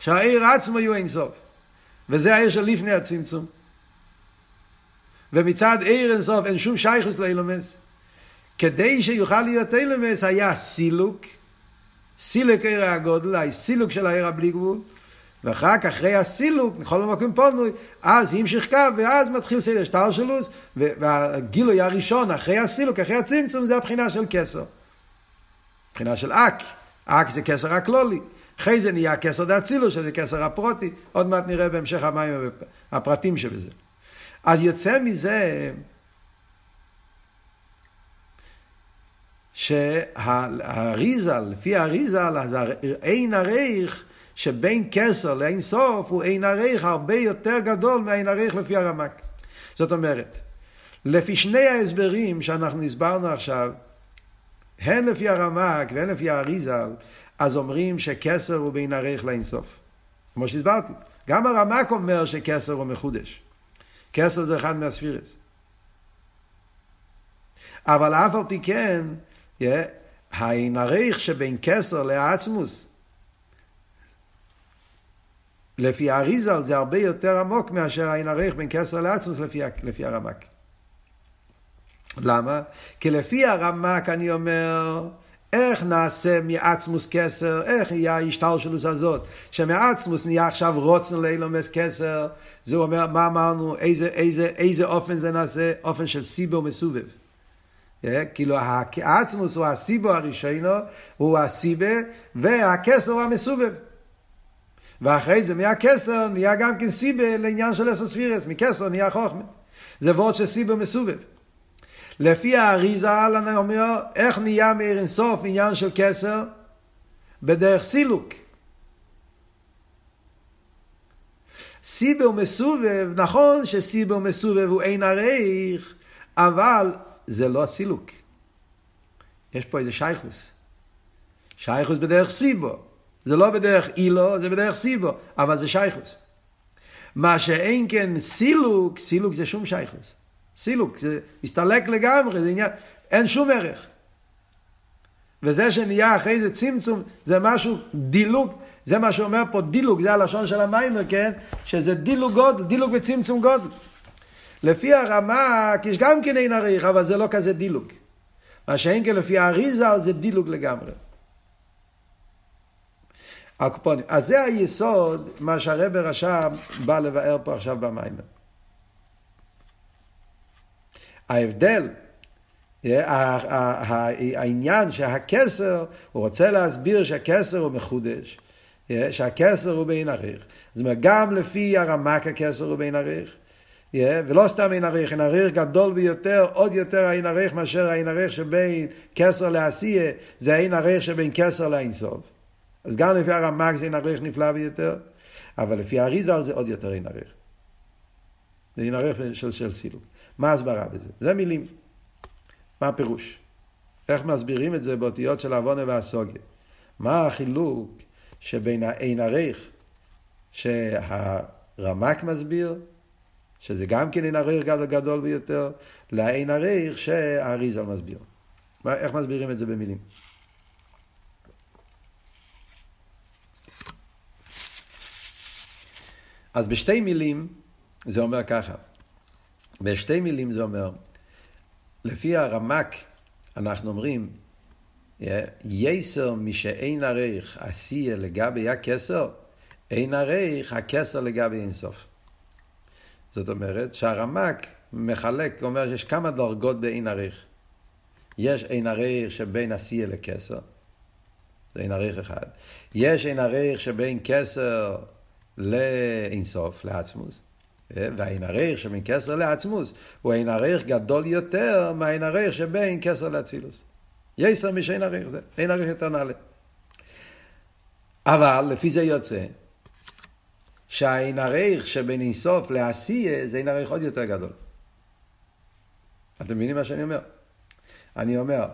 שהעיר עצמו יהיו אינסוף, וזה העיר של לפני הצמצום. ומצד עיר אינסוף אין שום שייכוס לאילומס. כדי שיוכל להיות אילומס היה סילוק, סילוק עיר הגודל, הסילוק של העיר הבלי גבול, ואחר כך, אחרי הסילוק, בכל המקום פונוי, אז המשיך קו, ואז מתחיל סדר שטר שלוס, והגילוי הראשון, אחרי הסילוק, אחרי הצמצום, זה הבחינה של כסר. הבחינה של אק, אק זה כסר הכלולי. אחרי זה נהיה כסר דאצילוס, שזה כסר הפרוטי, עוד מעט נראה בהמשך המים הפרטים שבזה. אז יוצא מזה שהאריזל, לפי האריזל, אז אין הרייך שבין כסר לאין סוף הוא אין הרייך הרבה יותר גדול מהאין הרייך לפי הרמק. זאת אומרת, לפי שני ההסברים שאנחנו הסברנו עכשיו, הן לפי הרמק והן לפי האריזל, אז אומרים שכסר הוא בין הרייך לאין סוף. כמו שהסברתי. גם הרמק אומר שכסר הוא מחודש. כסר זה אחד מהספירס. אבל אף על פי כן, העין הריך שבין כסר לעצמוס, לפי האריזל זה הרבה יותר עמוק מאשר העין הריך בין כסר לעצמוס לפי, לפי הרמק. למה? כי לפי הרמק אני אומר, איך נעשה מעצמוס כסר, איך יהיה ההשתלשלות הזאת, שמעצמוס נהיה עכשיו רוצן לאילומס כסר, זה אומר, מה אמרנו, איזה, איזה, איזה אופן זה נעשה? אופן של סיבו מסובב. כאילו העצמוס הוא הסיבו הראשינו, הוא הסיבה, והכסר הוא המסובב. ואחרי זה מהכסר נהיה גם כן סיבה לעניין של אסוס פירס, מכסר נהיה חוכמה. זה וורד של סיבו מסובב. לפי האריזה, אני אומר, איך נהיה מאיר אינסוף עניין של כסר? בדרך סילוק. סיבר מסובב, נכון שסיבר מסובב הוא אין עריך, אבל זה לא הסילוק. יש פה איזה שייכוס. שייכוס בדרך סיבו. זה לא בדרך אילו, זה בדרך סיבו, אבל זה שייכות. מה שאין כן סילוק, סילוק זה שום שייכות. סילוק, זה מסתלק לגמרי, זה עניין, אין שום ערך. וזה שנהיה אחרי זה צמצום, זה משהו, דילוג, זה מה שאומר פה דילוג, זה הלשון של המאמר, כן? שזה דילוג גודל, דילוג וצמצום גודל. לפי הרמ"ק יש גם כן אין ערוך, אבל זה לא כזה דילוג. מה שאין כן לפי האריז"ל זה דילוג לגמרי. הקופונים. אז זה היסוד, מה שהרבר רשם בא לבאר פה עכשיו במיימר. ההבדל, העניין שהכסר, הוא רוצה להסביר שהכסר הוא מחודש, שהכסר הוא בין עריך. זאת אומרת, גם לפי הרמק הכסר הוא בין עריך, ולא סתם אין עריך, אין עריך גדול ביותר, עוד יותר אין עריך מאשר אין עריך שבין כסר לעשייה, זה אין עריך שבין כסר לאינסוף. אז גם לפי הרמק זה אין עריך נפלא ביותר, אבל לפי האריזה זה עוד יותר אין עריך. זה אין עריך של, של סילוק. מה ההסברה בזה? זה מילים. מה הפירוש? איך מסבירים את זה באותיות של עוונה והסוגיה? מה החילוק שבין האין עריך, שהרמק מסביר, שזה גם כן אין עריך גדול ביותר, לאין עריך שהאריזה מסביר. איך מסבירים את זה במילים? אז בשתי מילים זה אומר ככה, בשתי מילים זה אומר, לפי הרמק אנחנו אומרים יסר משאין עריך עשייה לגבי הכסר, אין עריך הכסר לגבי אינסוף. זאת אומרת שהרמק מחלק, אומר שיש כמה דרגות באין עריך. יש אין עריך שבין עשייה לכסר, זה אין עריך אחד. יש אין עריך שבין כסר לאינסוף, לעצמוס. והאין עריך שבין כסר לעצמוס הוא אין עריך גדול יותר מהאין עריך שבין כסר לאצילוס. יסר משאין עריך זה, אין עריך יותר נעלה. אבל לפי זה יוצא שהאין עריך שבין אינסוף לעשייה זה אין עריך עוד יותר גדול. אתם מבינים מה שאני אומר? אני אומר,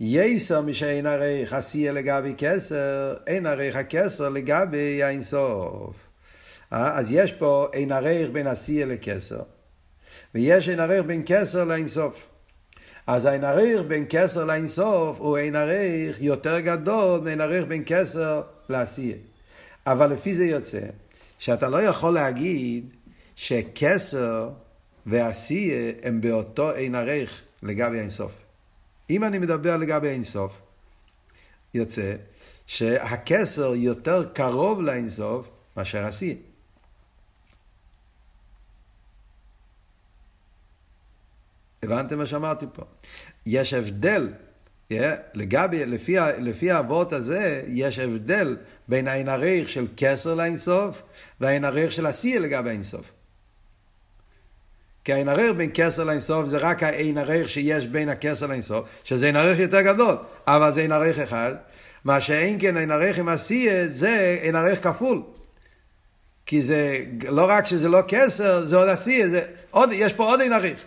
יסר משאין עריך עשייה לגבי כסר, אין עריך הכסר לגבי האינסוף. אז יש פה אין עריך בין עשייה לכסר, ויש אין עריך בין כסר לאינסוף. אז האין עריך בין כסר לאינסוף הוא אין עריך יותר גדול מאין עריך בין כסר לעשייה. אבל לפי זה יוצא שאתה לא יכול להגיד שכסר ועשייה הם באותו אין עריך לגבי האינסוף. אם אני מדבר לגבי האינסוף, יוצא שהכסר יותר קרוב לאינסוף מאשר עשייה. הבנתם מה שאמרתי פה? יש הבדל, yeah, לגבי, לפי, לפי האבות הזה, יש הבדל בין העין הריך של כסר לאינסוף והעין הריך של עשייה לגבי האינסוף. כי העין הריך בין כסר לאינסוף זה רק העין הריך שיש בין הכסר לאינסוף, שזה עין הריך יותר גדול, אבל זה עין הריך אחד. מה שאין כן עין הריך עם עשייה זה עין הריך כפול. כי זה לא רק שזה לא כסר, זה עוד עשייה, זה עוד, יש פה עוד עין הריך.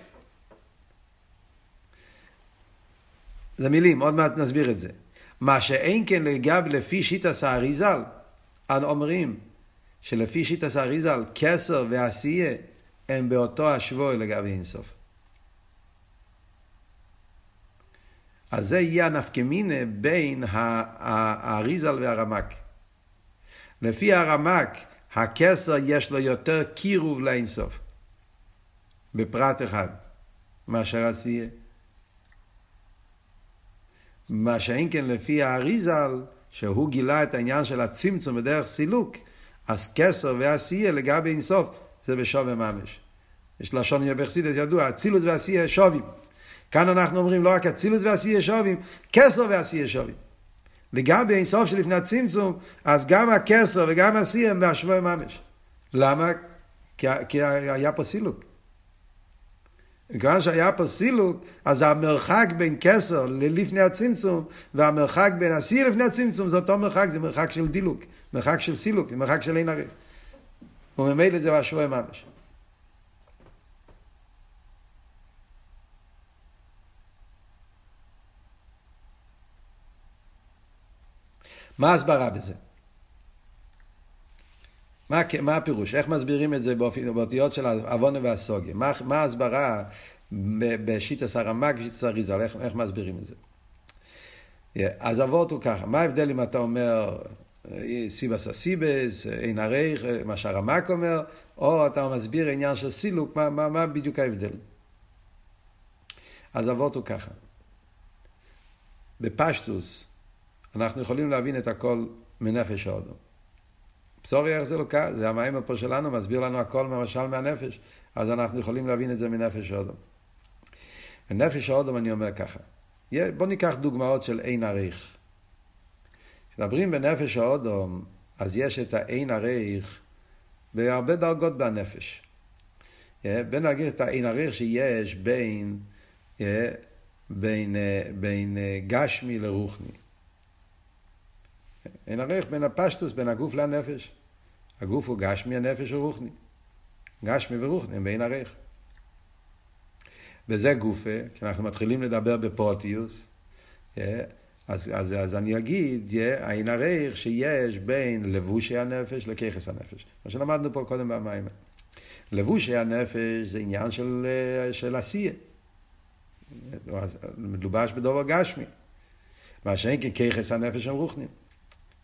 זה מילים, עוד מעט נסביר את זה. מה שאין כן לגבי לפי שיטה האריזל, אומרים שלפי שיטה האריזל, כסר ועשייה הם באותו השבוי לגבי אינסוף. אז זה יהיה הנפקמינה בין האריזל והרמק. לפי הרמק, הכסר יש לו יותר קירוב לאינסוף, בפרט אחד, מאשר עשייה. מה שאין כן לפי האריזל, שהוא גילה את העניין של הצמצום בדרך סילוק, אז כסר ועשייה לגבי אינסוף, זה בשווה ממש. יש לשון בחסידס ידוע, אצילוס ועשייה שווים. כאן אנחנו אומרים לא רק אצילוס ועשייה שווים, כסר ועשייה שווים. לגבי אינסוף שלפני הצמצום, אז גם הכסר וגם העשייה הם בהשוואה ממש. למה? כי, כי היה פה סילוק. מכיוון שהיה פה סילוק, אז המרחק בין כסר ללפני הצמצום, והמרחק בין השיא לפני הצמצום, זה אותו מרחק, זה מרחק של דילוק, מרחק של סילוק, מרחק של אין ערב. וממילא זה השווה ממש. מה ההסברה בזה? מה, מה הפירוש? איך מסבירים את זה באותיות של עוונה והסוגיה? מה, מה ההסברה בשיטס הרמ"ג, בשיטס הריזל? איך, איך מסבירים את זה? אז אבות הוא ככה, מה ההבדל אם אתה אומר סיבס הסיבס, אין הרייך, מה שהרמ"ק אומר, או אתה מסביר עניין של סילוק, מה, מה, מה בדיוק ההבדל? אז אבות הוא ככה, בפשטוס אנחנו יכולים להבין את הכל מנפש האודום. בשורי איך זה לוקח, זה המים פה שלנו, מסביר לנו הכל ממשל מהנפש, אז אנחנו יכולים להבין את זה מנפש האודום. בנפש האודום אני אומר ככה, בואו ניקח דוגמאות של אין עריך. כשמדברים בנפש האודום, אז יש את האין עריך בהרבה דרגות בנפש. בין להגיד את האין עריך שיש בין, בין, בין גשמי לרוחני. אין ערך בין הפשטוס, בין הגוף לנפש. הגוף הוא גשמי, הנפש הוא רוחני. גשמי ורוחני בין ערך. וזה גופה, כשאנחנו מתחילים לדבר בפרוטיוס, אה, אז, אז, אז אני אגיד, אין ערך שיש בין לבושי הנפש לככס הנפש. מה שלמדנו פה קודם במים. לבושי הנפש זה עניין של, אה, של עשייה. מדובש בדובר גשמי. מה שאין כככס הנפש הם רוחנים.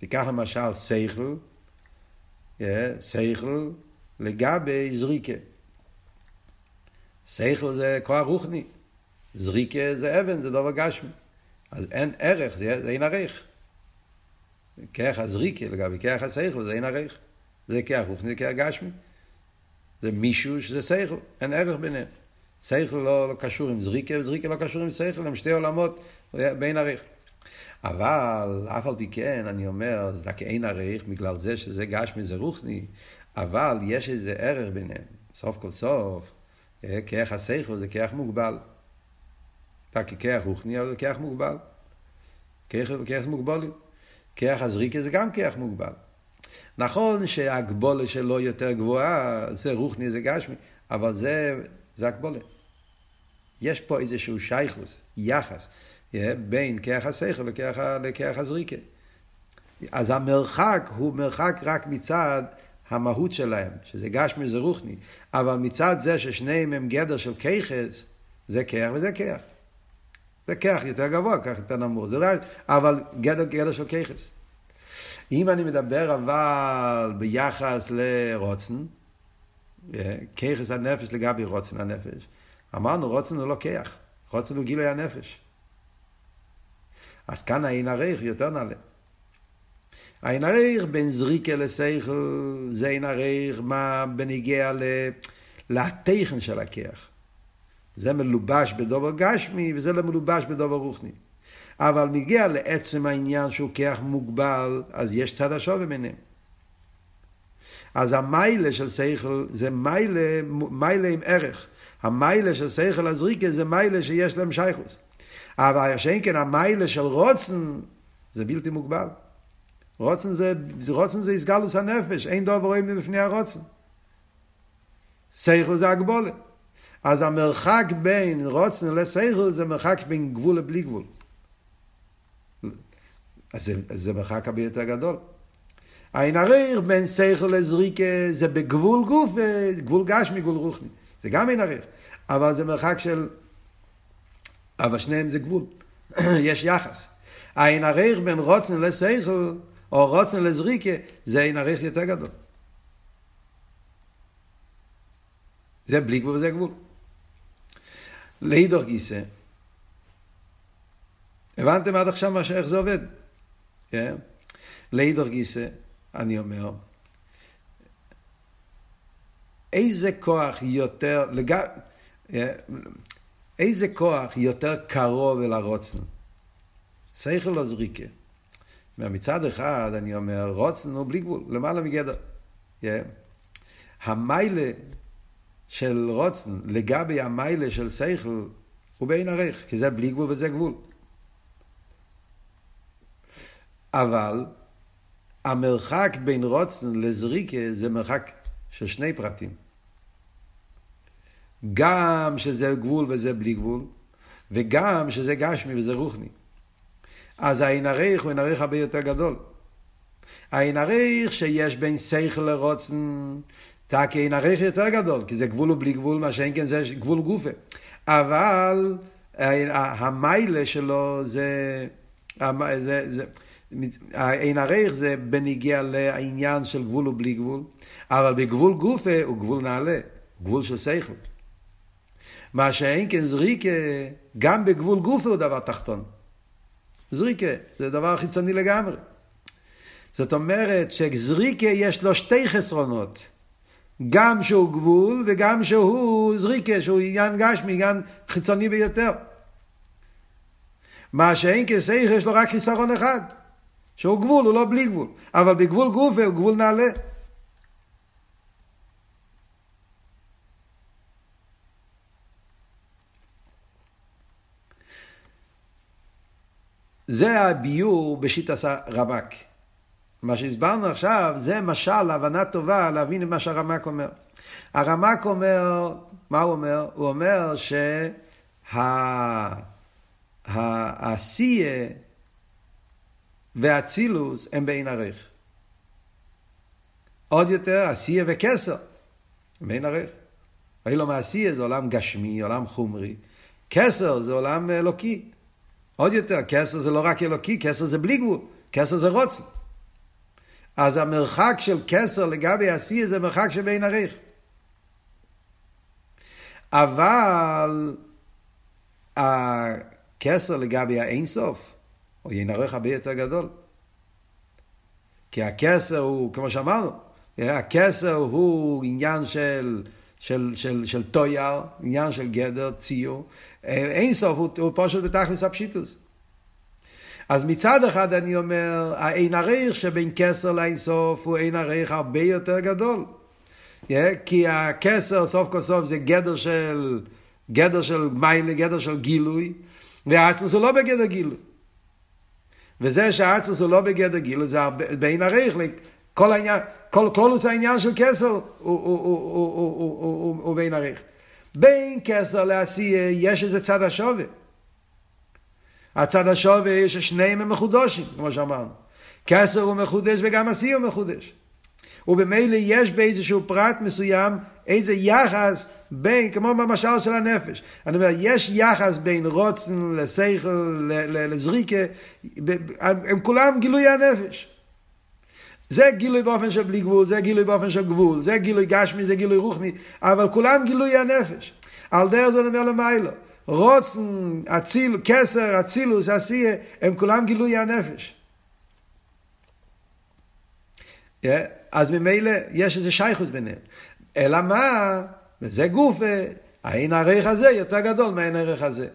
תיקח למשל סייכל, סייכל לגבי זריקה. שכל זה כוח רוחני. זריקה זה אבן, זה דבר גשמי. אז אין ערך, זה, זה אין ערך. כרך הזריקה לגבי כרך השכל זה אין ערך. זה כרך רוחני, זה כרך גשמי. זה מישהו שזה שכל, אין ערך ביניהם. שכל לא, לא קשור עם זריקה, וזריקה לא קשור עם שכל, הם שתי עולמות בין ערך. אבל אף על פי כן, אני אומר, זה רק אין ערך, בגלל זה שזה גשמי, זה רוחני, אבל יש איזה ערך ביניהם. סוף כל סוף, אה, כרך השכל זה כרך מוגבל. רק כרך רוחני, אבל זה כרך מוגבל. כרך מוגבלי. כרך הזריקה זה גם כרך מוגבל. נכון שהגבולה שלו יותר גבוהה, זה רוחני, זה גשמי, אבל זה, זה הגבולה. יש פה איזשהו שייכוס, יחס, בין כרך השכל לכרך הזריקה. אז המרחק הוא מרחק רק מצד המהות שלהם, שזה גשמי זה אבל מצד זה ששניהם הם גדר של ככס, זה כרך וזה כרך. זה כרך יותר גבוה, כרך יותר נמוך, זה רק, אבל גדר, גדר של ככס. אם אני מדבר אבל ביחס לרוצן, ככס הנפש לגבי רוצן הנפש, אמרנו רוצן הוא לא כיח, רוצן הוא גילוי הנפש. אז כאן העין הריך יותר נעלה. העין הריך בין זריקה לשכל, זה עין הריך מה בניגיע לתכן של הכיח. זה מלובש בדובר גשמי וזה לא מלובש בדובר רוחני. אבל מגיע לעצם העניין שהוא כיח מוגבל, אז יש צד השווה ביניהם. אז המיילה של שכל זה מיילה, מיילה עם ערך. המיילה של שכל הזריקה זה מיילה שיש להם שייכוס. אבל שאין כן המיילה של רוצן זה בלתי מוגבל. רוצן זה, רוצן זה הסגלוס הנפש, אין דובר רואים בפני הרוצן. שכל זה הגבולה. אז המרחק בין רוצן לשכל זה מרחק בין גבול לבלי גבול. אז זה, זה מרחק הרבה יותר גדול. העין הריר בין שכל לזריקה זה בגבול גוף, גבול גשמי, גבול רוחני. זה גם עין הריר. אבל זה מרחק של... אבל שניהם זה גבול. יש יחס. העין הריר בין רוצן לשכל, או רוצן לזריקה, זה עין הריר יותר גדול. זה בלי גבול וזה גבול. להידור גיסא. הבנתם עד עכשיו מה, איך זה עובד? כן? להידור גיסא, אני אומר, איזה כוח יותר, לג... איזה כוח יותר קרוב אל הרוצן? שכל או זריקה. מצד אחד אני אומר, רוצן הוא בלי גבול, למעלה מגדר. Yeah. המיילה של רוצן לגבי המיילה של שכל הוא בין ערך, כי זה בלי גבול וזה גבול. אבל המרחק בין רוצן לזריקה זה מרחק של שני פרטים. גם שזה גבול וזה בלי גבול, וגם שזה גשמי וזה רוחני. אז העין הריך הוא עין הריך הרבה יותר גדול. העין הריך שיש בין שכל לרוצן, תקי עין הריך יותר גדול, כי זה גבול ובלי גבול, מה שאין כן זה גבול גופה. אבל המיילה שלו זה, זה, זה, אין הריך זה בניגיע לעניין של גבול ובלי גבול, אבל בגבול גופה הוא גבול נעלה, גבול של שכל. מה שאין כן זריקה, גם בגבול גופה הוא דבר תחתון. זריקה זה דבר חיצוני לגמרי. זאת אומרת שזריקה יש לו שתי חסרונות. גם שהוא גבול וגם שהוא זריקה, שהוא עניין גשמי, עניין חיצוני ביותר. מה שאין כסייך יש לו רק חיסרון אחד. שהוא גבול, הוא לא בלי גבול. אבל בגבול גוף הוא גבול נעלה. זה הביור בשיטת הרמק. מה שהסברנו עכשיו זה משל הבנה טובה להבין מה שהרמק אומר. הרמק אומר, מה הוא אומר? הוא אומר שהעשייה שה... ואצילוס הם בעין ערך. עוד יותר, עשייה וכסר הם בעין ערך. אילו מעשייה זה עולם גשמי, עולם חומרי. כסר זה עולם אלוקי. עוד יותר, כסר זה לא רק אלוקי, כסר זה בלי גבול, כסר זה רוצן. אז המרחק של כסר לגבי השיא זה מרחק שבין עריך. אבל הכסר לגבי האינסוף, הוא ינערך הרבה יותר גדול. כי הכסר הוא, כמו שאמרנו, הכסר הוא עניין של, של, של, של טויר, עניין של גדר, ציור. אינסוף הוא, הוא פשוט בתכלס הפשיטוס. אז מצד אחד אני אומר, האין הריך שבין כסר לאינסוף הוא אין הריך הרבה יותר גדול. Yeah, כי הכסר סוף כל סוף זה גדר של, גדר של מיילה, גדר של גילוי, והעצמוס הוא לא בגדר גילוי. וזה שהעצמוס הוא לא בגדר גילוי, זה בין הריך, כל העניין, כל כלולוס העניין של כסר הוא, בין הריך. בין כסר לעשייה יש איזה צד השווה. הצד השווה ששניהם הם מחודשים, כמו שאמרנו. כסר הוא מחודש וגם עשייה הוא מחודש. ובמילא יש באיזשהו פרט מסוים איזה יחס בין, כמו במשל של הנפש. אני אומר, יש יחס בין רוצן לשכל, לזריקה, הם כולם גילוי הנפש. זה גילוי באופן של בלי גבול, זה גילוי באופן של גבול, זה גילוי גשמי, זה גילוי רוחני, אבל כולם גילוי הנפש. על דרך זה אומר למיילו. רוצן, אציל, כסר, אצילוס, עשייה, הם כולם גילוי הנפש. Yeah, אז ממילא יש איזה שייכות ביניהם. אלא מה? וזה גוף, העין הריך הזה יותר גדול מהעין הריך הזה.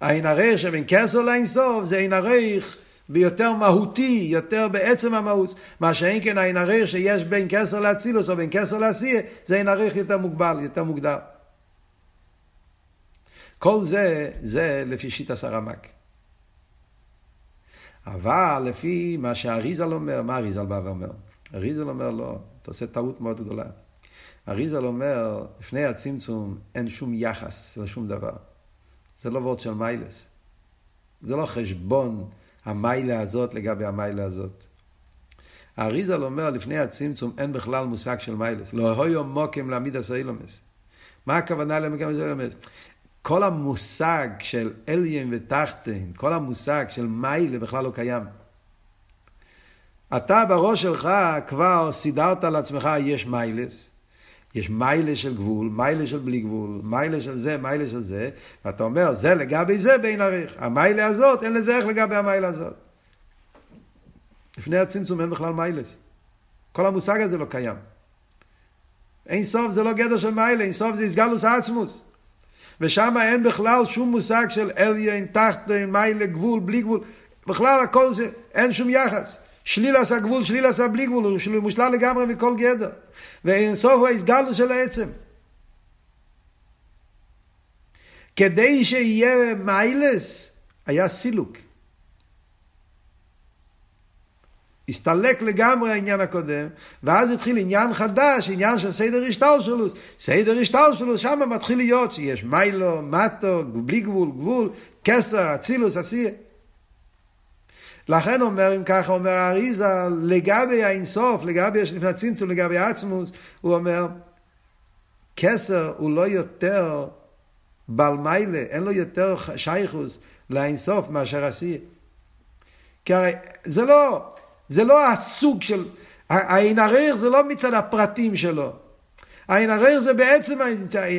העין הריך שבין כסר לאינסוף זה עין הריך ביותר מהותי, יותר בעצם המהות, מה שאין כן העין הריך שיש בין כסר לאצילוס או בין כסר לעשייה, זה עין הריך יותר מוגבל, יותר מוגדר. כל זה, זה לפי שיטת הרמק. אבל לפי מה שהאריזל אומר, מה אריזל בא ואומר? אריזל אומר לא, אתה עושה טעות מאוד גדולה. אריזל אומר, לפני הצמצום אין שום יחס לשום דבר. זה לא וורד של מיילס. זה לא חשבון המיילה הזאת לגבי המיילה הזאת. האריזל אומר, לפני הצמצום אין בכלל מושג של מיילס. לא הויו מוקם לעמיד הסיילומס. מה הכוונה למקם הסיילומס? כל המושג של אליין ותחתן, כל המושג של מיילה בכלל לא קיים. אתה בראש שלך כבר סידרת לעצמך, יש מיילס, יש מיילה של גבול, מיילה של בלי גבול, מיילה של זה, מיילה של זה, ואתה אומר, זה לגבי זה בין עריך. המיילה הזאת, אין לזה איך לגבי המיילה הזאת. לפני הצמצום אין בכלל מיילס. כל המושג הזה לא קיים. אין סוף זה לא גדר של מיילה, אין סוף זה הסגלוס עצמוס. ושם אין בכלל שום מושג של אליין, תחתן, מיילה, גבול, בלי גבול. בכלל הכל זה, אין שום יחס. שליל עשה גבול, שליל עשה בלי גבול, הוא מושלל לגמרי מכל גדר. ואין סוף הוא ההסגלוס של העצם. כדי שיהיה מיילס, היה סילוק. הסתלק לגמרי העניין הקודם, ואז התחיל עניין חדש, עניין של סדר השטלשלוס. סדר השטלשלוס, שם מתחיל להיות שיש מיילו, מטו, בלי גבול, גבול, כסר, אצילוס, עשייה. לכן אומר, אם ככה אומר האריזה, לגבי האינסוף, לגבי לפני הצמצום, לגבי העצמוס, הוא אומר, כסר הוא לא יותר בעל מיילה, אין לו יותר שייכוס לאינסוף מאשר עשייה. כי הרי זה לא, זה לא הסוג של, העין הריך זה לא מצד הפרטים שלו. העין הריך זה בעצם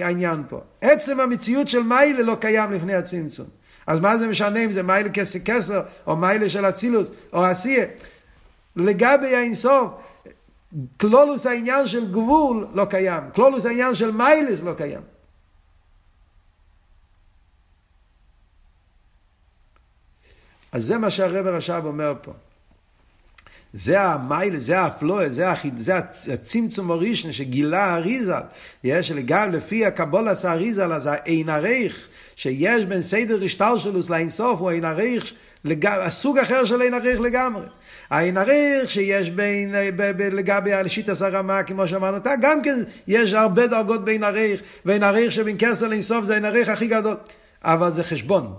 העניין פה. עצם המציאות של מיילה לא קיים לפני הצמצום. אז מה זה משנה אם זה מיילה כסר כסר, או מיילה של אצילוס, או עשייה? לגבי האינסוף, כלולוס העניין של גבול לא קיים, כלולוס העניין של מיילס לא קיים. אז זה מה שהרבר עכשיו אומר פה. זה המיילה, זה הפלואה, זה, החיד, זה הצמצום הראשון שגילה האריזל. יש גם לפי הקבולס האריזל, אז האין הרייך שיש בין סדר השטלשלוס לאינסוף הוא אין עריך, הסוג אחר של אין עריך לגמרי. האין עריך שיש בין, ב, ב, לגבי השיטס הרמה, כמו שאמרנו, גם כן יש הרבה דרגות בין עריך, ואין עריך שבין כסר לאינסוף זה אין עריך הכי גדול. אבל זה חשבון.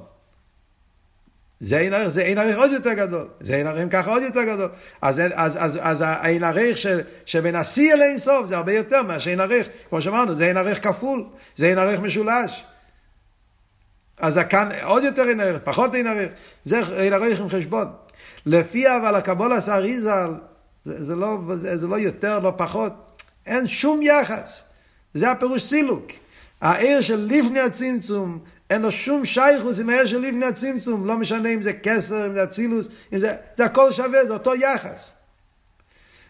זה אין ערך, זה אין ערך עוד יותר גדול, זה אין ערך ככה עוד יותר גדול. אז, אז, אז, אז האין ערך שבין השיא אל אינסוף זה הרבה יותר מאשר אין ערך, כמו שאמרנו, זה אין ערך כפול, זה אין ערך משולש. אז כאן עוד יותר אין ערך, פחות אין ערך, זה אין ערך עם חשבון. לפי אבל הקבול עשה ריזל, זה, זה, לא, זה, זה לא יותר, לא פחות. אין שום יחס. זה הפירוש סילוק. העיר של לפני הצמצום, אין לו שום שייכוס עם העיר של לפני הצמצום, לא משנה אם זה כסר, אם זה אצילוס, אם זה, זה הכל שווה, זה אותו יחס.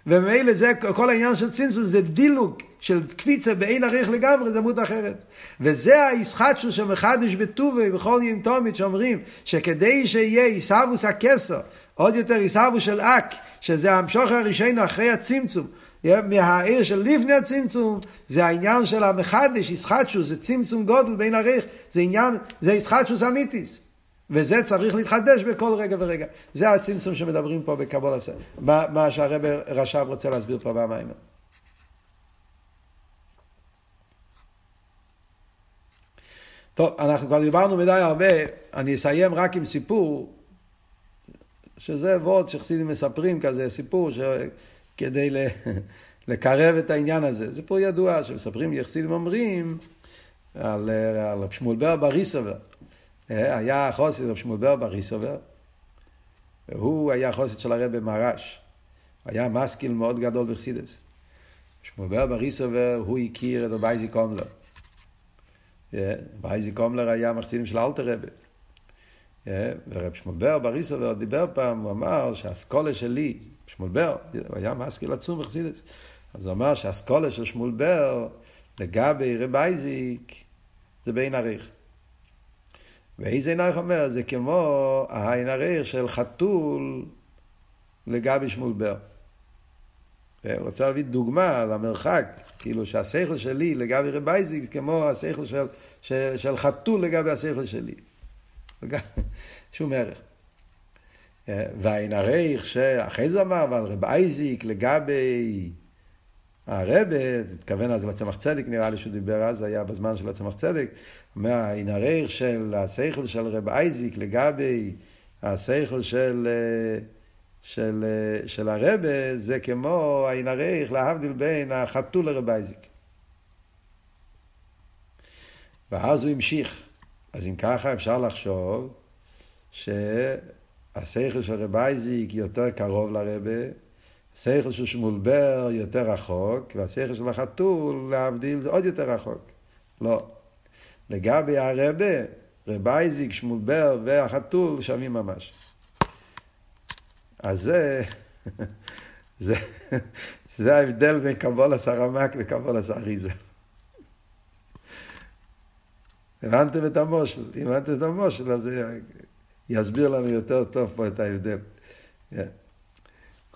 וממילא זה כל העניין של צמצום, זה דילוג של קפיצה באין עריך לגמרי, זה דמות אחרת. וזה הישחטשוס שמחדש בטובי, בכל ים תומית, שאומרים שכדי שיהיה עיסאוווס הכסר, עוד יותר עיסאוווס של אק, שזה המשוך הראשון אחרי הצמצום, מהעיר של לפני הצמצום, זה העניין של המחדש, ישחטשוס, זה צמצום גודל בין עריך, זה עניין, זה ישחטשוס אמיתיס. וזה צריך להתחדש בכל רגע ורגע. זה הצמצום שמדברים פה בקבול הסר. מה, מה שהרב רש"ב רוצה להסביר פה במים. טוב, אנחנו כבר דיברנו מדי הרבה, אני אסיים רק עם סיפור, שזה וורד שחסידים מספרים כזה, סיפור שכדי לקרב את העניין הזה. סיפור ידוע שמספרים, יחסידים אומרים על, על שמואל בר בריסובר. היה חוסד רב שמואל בר בריסובר, והוא היה חוסד של הרבי מרש. היה משכיל מאוד גדול בחסידס. שמואל בר בריסובר, הוא הכיר את רבי קומלר. רבי קומלר היה מחסידים של אלתר רבי. ורב שמואל בר בריסובר דיבר פעם, הוא אמר שהאסכולה שלי, שמואל בר, היה משכיל עצום בחסידס. אז הוא אמר שהאסכולה של שמואל בר לגבי רב אייזיק זה בין עריך. ואיזה עינך אומר, זה כמו העין הריר של חתול לגבי שמואל בר. הוא רוצה להביא דוגמה למרחק, כאילו שהשכל שלי לגבי רב אייזיק זה כמו השכל של, של, של חתול לגבי השכל שלי. שום ערך. והעין הריך שאחרי זה אמר, אבל רב אייזיק לגבי הרבה, התכוון אז לצמח צדק, נראה לי שהוא דיבר אז, היה בזמן של הצמח צדק, אומר, הערך של השכל של רב אייזיק לגבי השכל של, של, של הרבה, זה כמו הערך להבדיל בין החתול לרב אייזיק. ואז הוא המשיך. אז אם ככה אפשר לחשוב שהשכל של רב אייזיק יותר קרוב לרבה, השכל של שמולבר יותר רחוק, והשכל של החתול, להבדיל, זה עוד יותר רחוק. לא. לגבי הרבה, רב אייזיק, שמולבר והחתול שווים ממש. אז זה, זה, זה ההבדל בין קבולס הרמק וקבולס האריזה. הבנתם את המושל, הבנתם את המושל, אז יסביר לנו יותר טוב פה את ההבדל. Yeah.